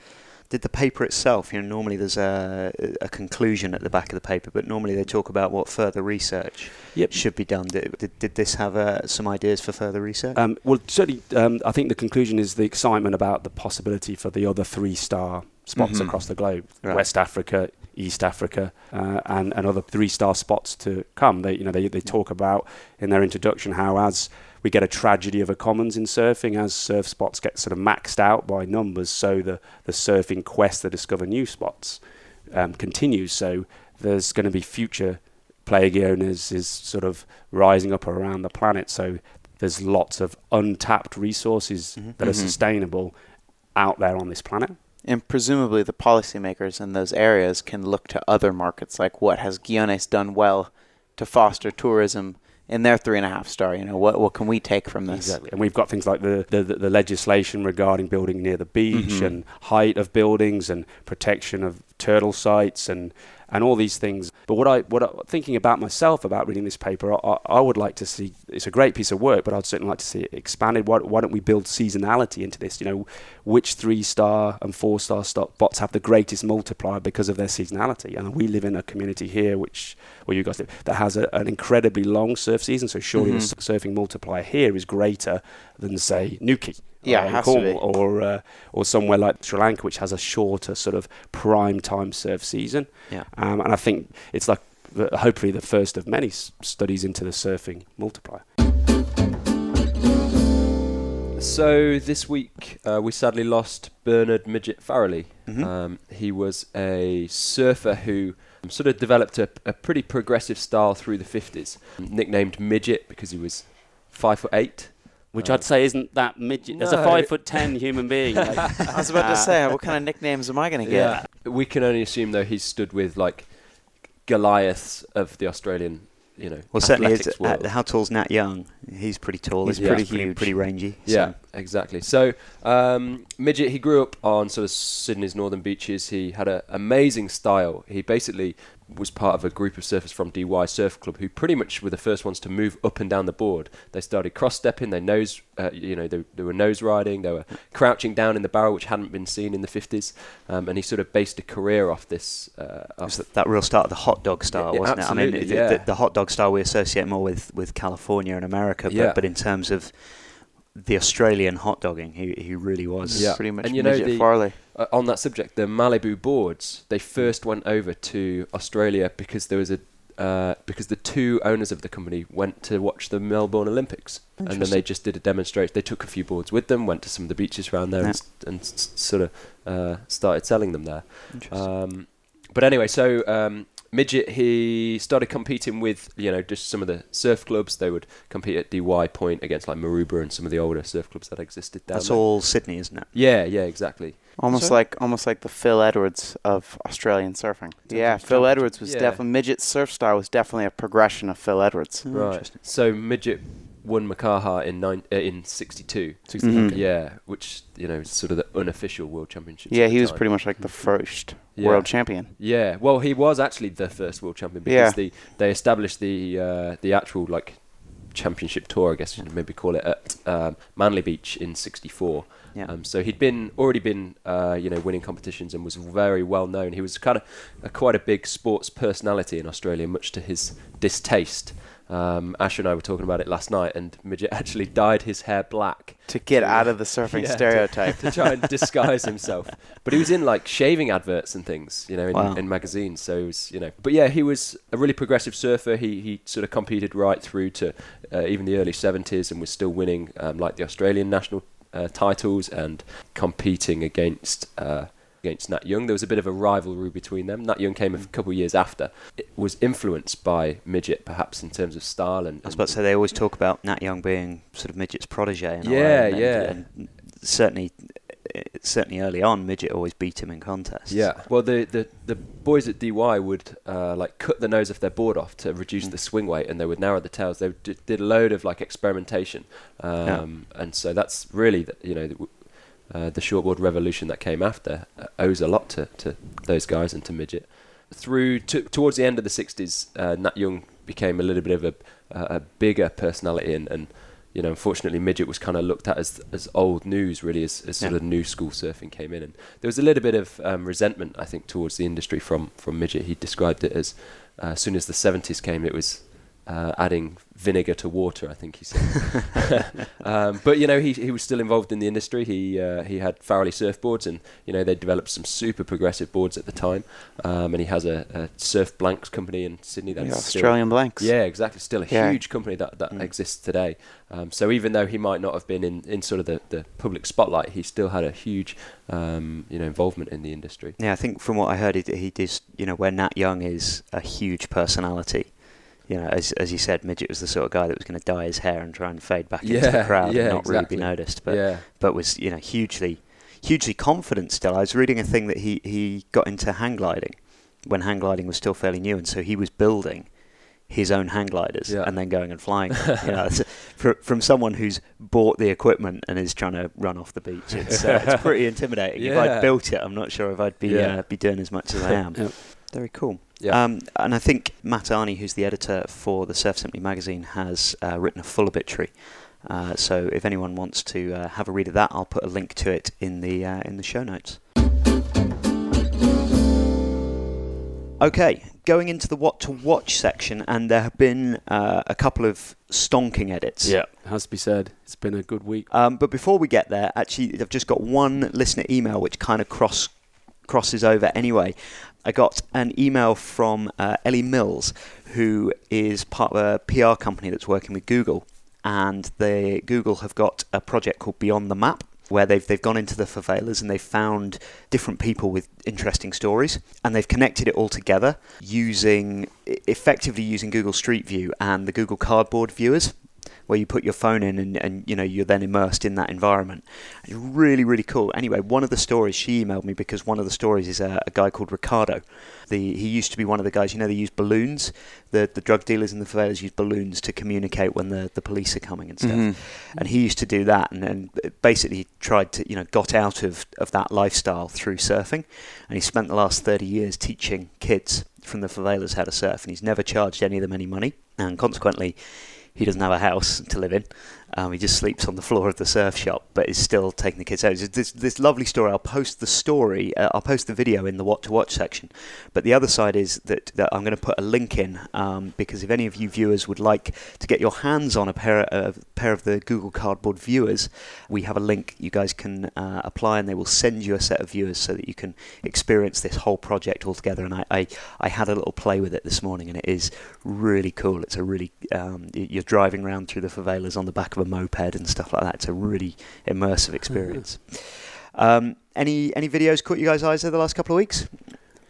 B: Did the paper itself, you know, normally there's a, a conclusion at the back of the paper, but normally they talk about what further research
E: Yep.
B: should be done. Did, did, did this have uh, some ideas for further research?
E: Um, well, certainly, um, I think the conclusion is the excitement about the possibility for the other three-star spots
B: Mhm.
E: across the globe:
B: Right.
E: West Africa, East Africa, uh, and, and other three-star spots to come. They, you know, they, they talk about in their introduction how as we get a tragedy of a commons in surfing, as surf spots get sort of maxed out by numbers, so the the surfing quest to discover new spots um, continues. So there's going to be future Playa Guiones is sort of rising up around the planet. So there's lots of untapped resources
B: Mhm.
E: that are
D: Mhm.
E: sustainable out there on this planet.
D: And presumably the policymakers in those areas can look to other markets, like what has Guiones done well to foster tourism in their three and a half star? You know, what what can we take from this?
E: Exactly. And we've got things like the, the, the legislation regarding building near the beach
B: Mhm.
E: and height of buildings and protection of turtle sites and, and all these things. But what I what I, thinking about myself about reading this paper, I, I- would like to see. It's a great piece of work, but I'd certainly like to see it expanded. Why, why don't we build seasonality into this? You know, which three star and four star stock bots have the greatest multiplier because of their seasonality? And we live in a community here, which well, you guys live, that has a, an incredibly long surf season. So surely the
D: Mhm.
E: s- surfing multiplier here is greater than say Newquay.
D: Yeah,
E: uh,
D: it
E: in
D: has to be.
E: Cornwall, or uh, or somewhere like Sri Lanka, which has a shorter sort of prime time surf season.
B: Yeah.
E: Um, and I think it's like the, hopefully the first of many s- studies into the surfing multiplier.
C: So this week uh, we sadly lost Bernard Midget Farrelly.
B: Mhm.
C: Um, he was a surfer who sort of developed a, a pretty progressive style through the 50s. Nicknamed Midget because he was five foot eight.
E: Which
C: Uh,
E: I'd say isn't that midget. There's a five foot ten human being. like,
D: I was about to say, what kind of nicknames am I going to get?
C: We can only assume though he's stood with like Goliaths of the Australian, you know,
B: well, certainly, is,
C: athletics
B: uh,
C: world.
B: how tall's Nat Young? He's pretty tall.
D: He's
B: He's
C: pretty
B: pretty,
D: huge.
B: pretty rangy.
C: Yeah, exactly. So, um, Midget, he grew up on sort of Sydney's northern beaches. He had an amazing style. He basically was part of a group of surfers from DY Surf Club who pretty much were the first ones to move up and down the board. They started cross stepping, they nose, uh, you know, they, they were nose riding, they were crouching down in the barrel, which hadn't been seen in the 50s. Um, and he sort of based a career off this. Uh, off
B: that, that real start of the hot dog style,
C: Yeah,
B: wasn't it? I mean,
C: absolutely,
B: the,
C: yeah.
B: the, the hot dog style we associate more with, with California and America, but,
C: Yeah.
B: but in terms of the Australian hot dogging, he, he really was.
C: Yeah.
D: Pretty much
C: And you know the-
D: Farrelly.
C: uh, on that subject, the Malibu boards, they first went over to Australia because there was a uh, because the two owners of the company went to watch the Melbourne Olympics, and then they just did a demonstration. They took a few boards with them, went to some of the beaches around there,
B: Yeah.
C: and, and s- sort of uh, started selling them there.
B: Interesting.
C: Um, but anyway, so um, midget he started competing with you know just some of the surf clubs. They would compete at DY Point against like Maroubra and some of the older surf clubs that existed down
B: That's
C: there.
B: all Sydney, isn't it?
C: Yeah, yeah, exactly.
D: Almost
C: So-
D: like almost like the Phil Edwards of Australian surfing. Yeah, Phil Edwards was
C: yeah.
D: definitely midget surf style was definitely a progression of Phil Edwards.
B: Oh,
C: Right. So midget won Makaha in nine, uh, in '62.
D: Mhm.
C: Yeah, which you know sort of the unofficial world championship.
D: Yeah, he was pretty much like the first
C: Yeah.
D: world champion.
C: Yeah, well, he was actually the first world champion because
D: Yeah.
C: the they established the uh, the actual like championship tour, I guess you'd maybe call it, at um, Manly Beach in '64.
B: Yeah.
C: Um, so he'd been already been uh, you know winning competitions and was very well known. He was kind of a, quite a big sports personality in Australia, much to his distaste. Um, Asher and I were talking about it last night, and Midget actually dyed his hair black
D: To get out of the surfing
C: Yeah, to-
D: stereotype.
C: to try and disguise himself. But he was in like shaving adverts and things, you know, in,
B: Wow.
C: in magazines. So it was, you know, but yeah, he was a really progressive surfer. He he sort of competed right through to uh, even the early 70s and was still winning um, like the Australian national uh, titles and competing against uh, against Nat Young. There was a bit of a rivalry between them. Nat Young came a couple of years after. It was influenced by Midget, perhaps in terms of style and.
B: I was about to say they always talk about Nat Young being sort of Midget's protege.
C: Yeah,
B: and-
C: yeah.
B: And certainly, certainly early on, Midget always beat him in contests.
C: Yeah. Well, the, the, the boys at DY would uh, like cut the nose of their board off to reduce
B: Mm.
C: the swing weight, and they would narrow the tails. They did a load of like experimentation, um, and so that's really the, you know uh, the shortboard revolution that came after uh, owes a lot to, to those guys and to midget. Through to, towards the end of the '60s, uh, Nat Young became a little bit of a, a a bigger personality, and, and you know, unfortunately, midget was kind of looked at as as old news, really, as, as sort
B: Yeah.
C: of new school surfing came in, and there was a little bit of um, resentment, I think, towards the industry from from midget. He described it as uh, as soon as the '70s came, it was uh, adding vinegar to water. I think he said. um, but you know, he he was still involved in the industry. He uh, he had Farrelly surfboards, and you know they developed some super progressive boards at the time. Um, and he has a, a surf blanks company in Sydney that's
D: Yeah,
C: still-
D: Australian blanks.
C: yeah, exactly. Still a
D: Yeah.
C: huge company that, that
B: Mm.
C: exists today. Um, so even though he might not have been in, in sort of the, the public spotlight, he still had a huge um, you know involvement in the industry.
B: Yeah, I think from what I heard, he, he does. You know, where Nat Young is a huge personality. You know, as as you said, Midget was the sort of guy that was going to dye his hair and try and fade back into the crowd
C: yeah,
B: and not
C: exactly.
B: really be noticed. But
C: yeah,
B: but was you know hugely hugely confident still. I was reading a thing that he he got into hang gliding when hang gliding was still fairly new, and so he was building his own hang gliders
C: Yeah.
B: and then going and flying. them. you know, for, from someone who's bought the equipment and is trying to run off the beach, it's, uh, it's pretty intimidating. If I'd built it, I'm not sure if I'd be
C: Yeah.
B: uh, be doing as much as I am. Very cool.
C: yeah.
B: Um, and I think Matt Arney, who's the editor for the Surf Simply magazine, has uh, written a full obituary. Uh, so if anyone wants to uh, have a read of that, I'll put a link to it in the uh, in the show notes. Okay, going into the what to watch section, and there have been uh, a couple of stonking edits.
E: Yeah, has to be said. It's been a good week.
B: Um, but before we get there, actually, I've just got one listener email which kind of cross crosses over anyway. I got an email from uh, Ellie Mills, who is part of a PR company that's working with Google, and they Google have got a project called Beyond the Map. Where they've they've gone into the favelas and they've found different people with interesting stories, and they've connected it all together using effectively using Google Street View and the Google Cardboard viewers where you put your phone in and, and you know you're then immersed in that environment. It's really really cool. Anyway, one of the stories she emailed me because one of the stories is a, a guy called Ricardo. The he used to be one of the guys you know they use balloons. The the drug dealers in the favelas use balloons to communicate when the, the police are coming and stuff.
D: Mhm.
B: And he used to do that and then basically tried to you know got out of of that lifestyle through surfing, and he spent the last thirty years teaching kids from the favelas how to surf, and he's never charged any of them any money, and consequently he doesn't have a house to live in. Um, he just sleeps on the floor of the surf shop, but is still taking the kids out. This this lovely story. I'll post the story. Uh, I'll post the video in the what to watch section. But the other side is that, that I'm going to put a link in um, because if any of you viewers would like to get your hands on a pair of pair of the Google Cardboard viewers, we have a link. You guys can uh, apply, and they will send you a set of viewers so that you can experience this whole project altogether. And I, I I had a little play with it this morning, and it is really cool. It's a really um, you're driving around through the favelas on the back of a moped and stuff like that. It's a really immersive experience. um, any any videos caught you guys' eyes over the last couple of weeks?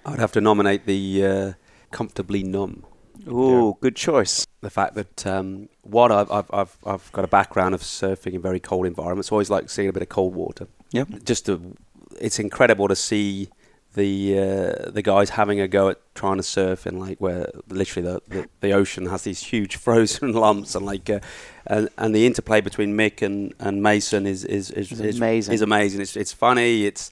F: I would have to nominate the uh, comfortably numb.
D: Ooh, good choice.
F: The fact that um, one, I've, I've I've I've got a background of surfing in very cold environments. Always like seeing a bit of cold water.
D: Yep.
F: Just to, it's incredible to see the uh, the guys having a go at trying to surf in like where literally the, the, the ocean has these huge frozen lumps and like uh, and, and the interplay between Mick and, and Mason is is is,
D: It's
F: is
D: amazing.
F: Is amazing. It's it's funny. It's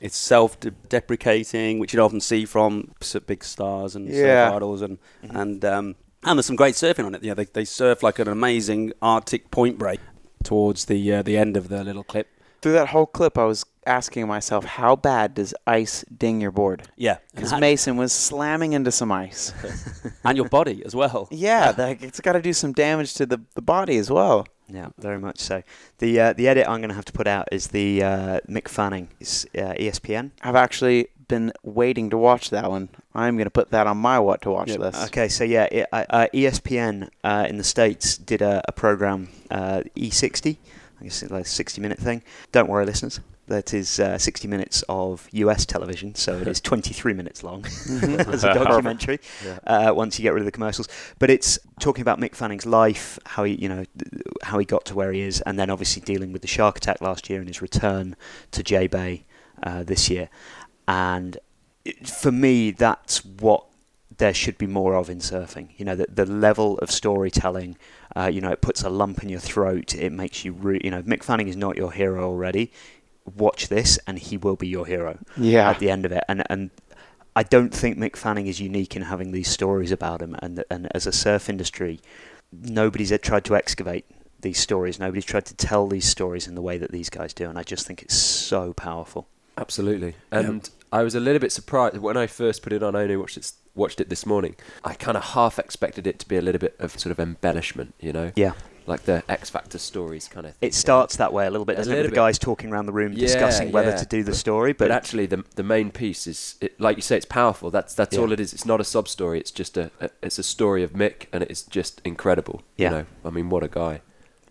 F: it's self-deprecating, which you often see from big stars and
D: Yeah.
F: surf idols, and
B: Mhm.
F: and um, and there's some great surfing on it. Yeah, they they surf like an amazing Arctic point break towards the uh, the end of the little clip.
D: Through that whole clip, I was asking myself, how bad does ice ding your board?
F: Yeah,
D: Because Mason was slamming into some ice.
F: and your body as well.
D: Yeah, that, it's got to do some damage to the, the body as well.
B: Yeah, very much so. The uh, the edit I'm going to have to put out is the uh, Mick Fanning, uh, ESPN.
D: I've actually been waiting to watch that one. I'm going to put that on my what to watch
F: Yep.
D: list.
B: Okay, so yeah, it, uh, uh, ESPN uh, in the states did a, a program uh, E60. I guess it's like a 60 minute thing. Don't worry, listeners. That is uh, 60 minutes of US television, so it is 23 minutes long as a documentary.
C: Yeah.
B: Uh, once you get rid of the commercials, but it's talking about Mick Fanning's life, how he, you know, how he got to where he is, and then obviously dealing with the shark attack last year and his return to J Bay uh, this year. And it, for me, that's what there should be more of in surfing. You know, the, the level of storytelling. Uh, you know, it puts a lump in your throat. It makes you, re- you know, Mick Fanning is not your hero already. Watch this, and he will be your hero
D: Yeah.
B: at the end of it. And and I don't think Mick Fanning is unique in having these stories about him. And and as a surf industry, nobody's had tried to excavate these stories. Nobody's tried to tell these stories in the way that these guys do. And I just think it's so powerful.
C: Absolutely. And I was a little bit surprised when I first put it on. I only watched it, watched it this morning. I kind of half expected it to be a little bit of sort of embellishment, you know,
B: Yeah,
C: like the X Factor stories kind of. Thing,
B: it starts that way a little bit.
C: A
B: Doesn't it? With
C: little
B: the
C: bit.
B: guys talking around the room
C: Yeah,
B: discussing whether
C: yeah.
B: to do the story,
C: But,
B: but,
C: actually, the the main piece is, it, like you say, it's powerful. That's that's
B: Yeah.
C: all it is. It's not a sub story. It's just a, a it's a story of Mick, and it's just incredible.
B: Yeah.
C: You know, I mean, what a guy.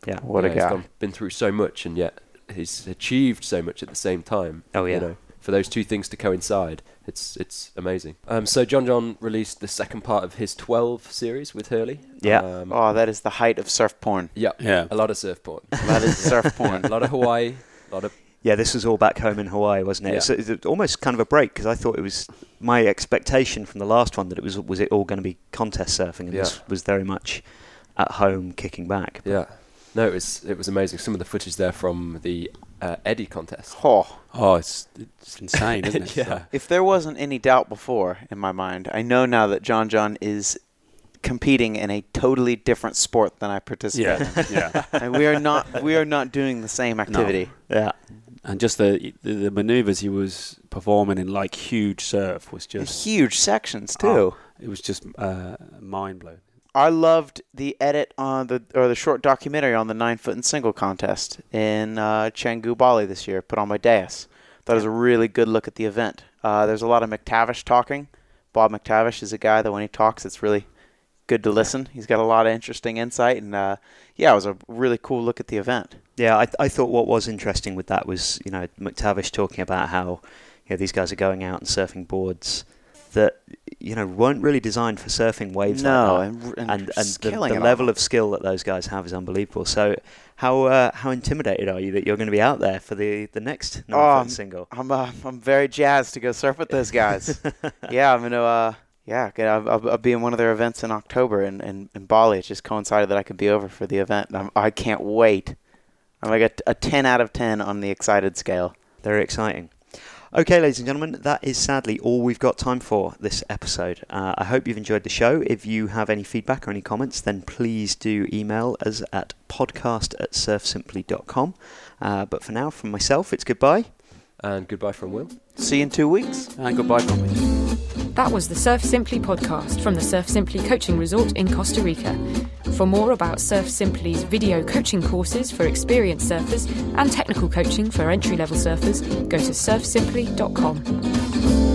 B: yeah,
D: What a
C: he's
D: guy.
C: gone- been through so much, and yet he's achieved so much at the same time.
B: Oh, yeah.
C: You know, for those two things to coincide, it's it's amazing. Um, so John John released the second part of his 12 series with Hurley.
B: Yeah.
C: Um,
D: Oh, that is the height of surf porn.
C: yeah.
F: Yeah.
C: A lot of surf porn.
D: That is surf porn.
C: a lot of Hawaii. A lot of
B: Yeah, this was all back home in Hawaii, wasn't it?
C: Yeah.
B: So it's almost kind of a break because I thought it was my expectation from the last one that it was was it all going to be contest surfing, and this was very much at home, kicking back.
C: yeah. No, it was it was amazing. Some of the footage there from the uh, Eddie contest.
D: Oh,
F: Oh, it's it's insane, isn't it?
C: Yeah.
F: So-
D: if there wasn't any doubt before in my mind, I know now that John John is competing in a totally different sport than I participate
F: yeah, yeah.
D: in. And we are not we are not doing the same activity. No.
B: Yeah,
F: And just the, the the maneuvers he was performing in like huge surf was just
D: Huge sections too.
F: Oh, it was just uh, mind blowing.
D: I loved the edit on the or the short documentary on the nine foot and single contest in uh, Bali this year, put on by Deus. That was a really good look at the event. Uh, there's a lot of McTavish talking. Bob McTavish is a guy that when he talks, it's really good to listen. He's got a lot of interesting insight, and uh, yeah, it was a really cool look at the event.
B: yeah. I I thought what was interesting with that was you know McTavish talking about how you know these guys are going out and surfing boards that you know weren't really designed for surfing waves
D: no,
B: like that.
D: and, and,
B: and, and the, the level of skill that those guys have is unbelievable. So, how uh, how intimidated are you that you're going to be out there for the the next
D: Oh,
B: nine
D: I'm-
B: single?
D: I'm uh, I'm very jazzed to go surf with those guys. yeah, I'm gonna uh, yeah, I'll, I'll, I'll be in one of their events in October in, in, in Bali. It just coincided that I could be over for the event. I'm, I can't wait. I'm like a, a 10 out of 10 on the excited scale.
B: Very exciting. Okay, ladies and gentlemen, that is sadly all we've got time for this episode. Uh, I hope you've enjoyed the show. If you have any feedback or any comments, then please do email us at podcast at surfsimply.com. Uh, but for now, from myself, it's goodbye.
C: And goodbye from Will.
D: See you in two weeks.
F: And goodbye from me.
A: That was the Surf Simply podcast from the Surf Simply Coaching Resort in Costa Rica. For more about Surf Simply's video coaching courses for experienced surfers and technical coaching for entry level surfers, go to surfsimply.com.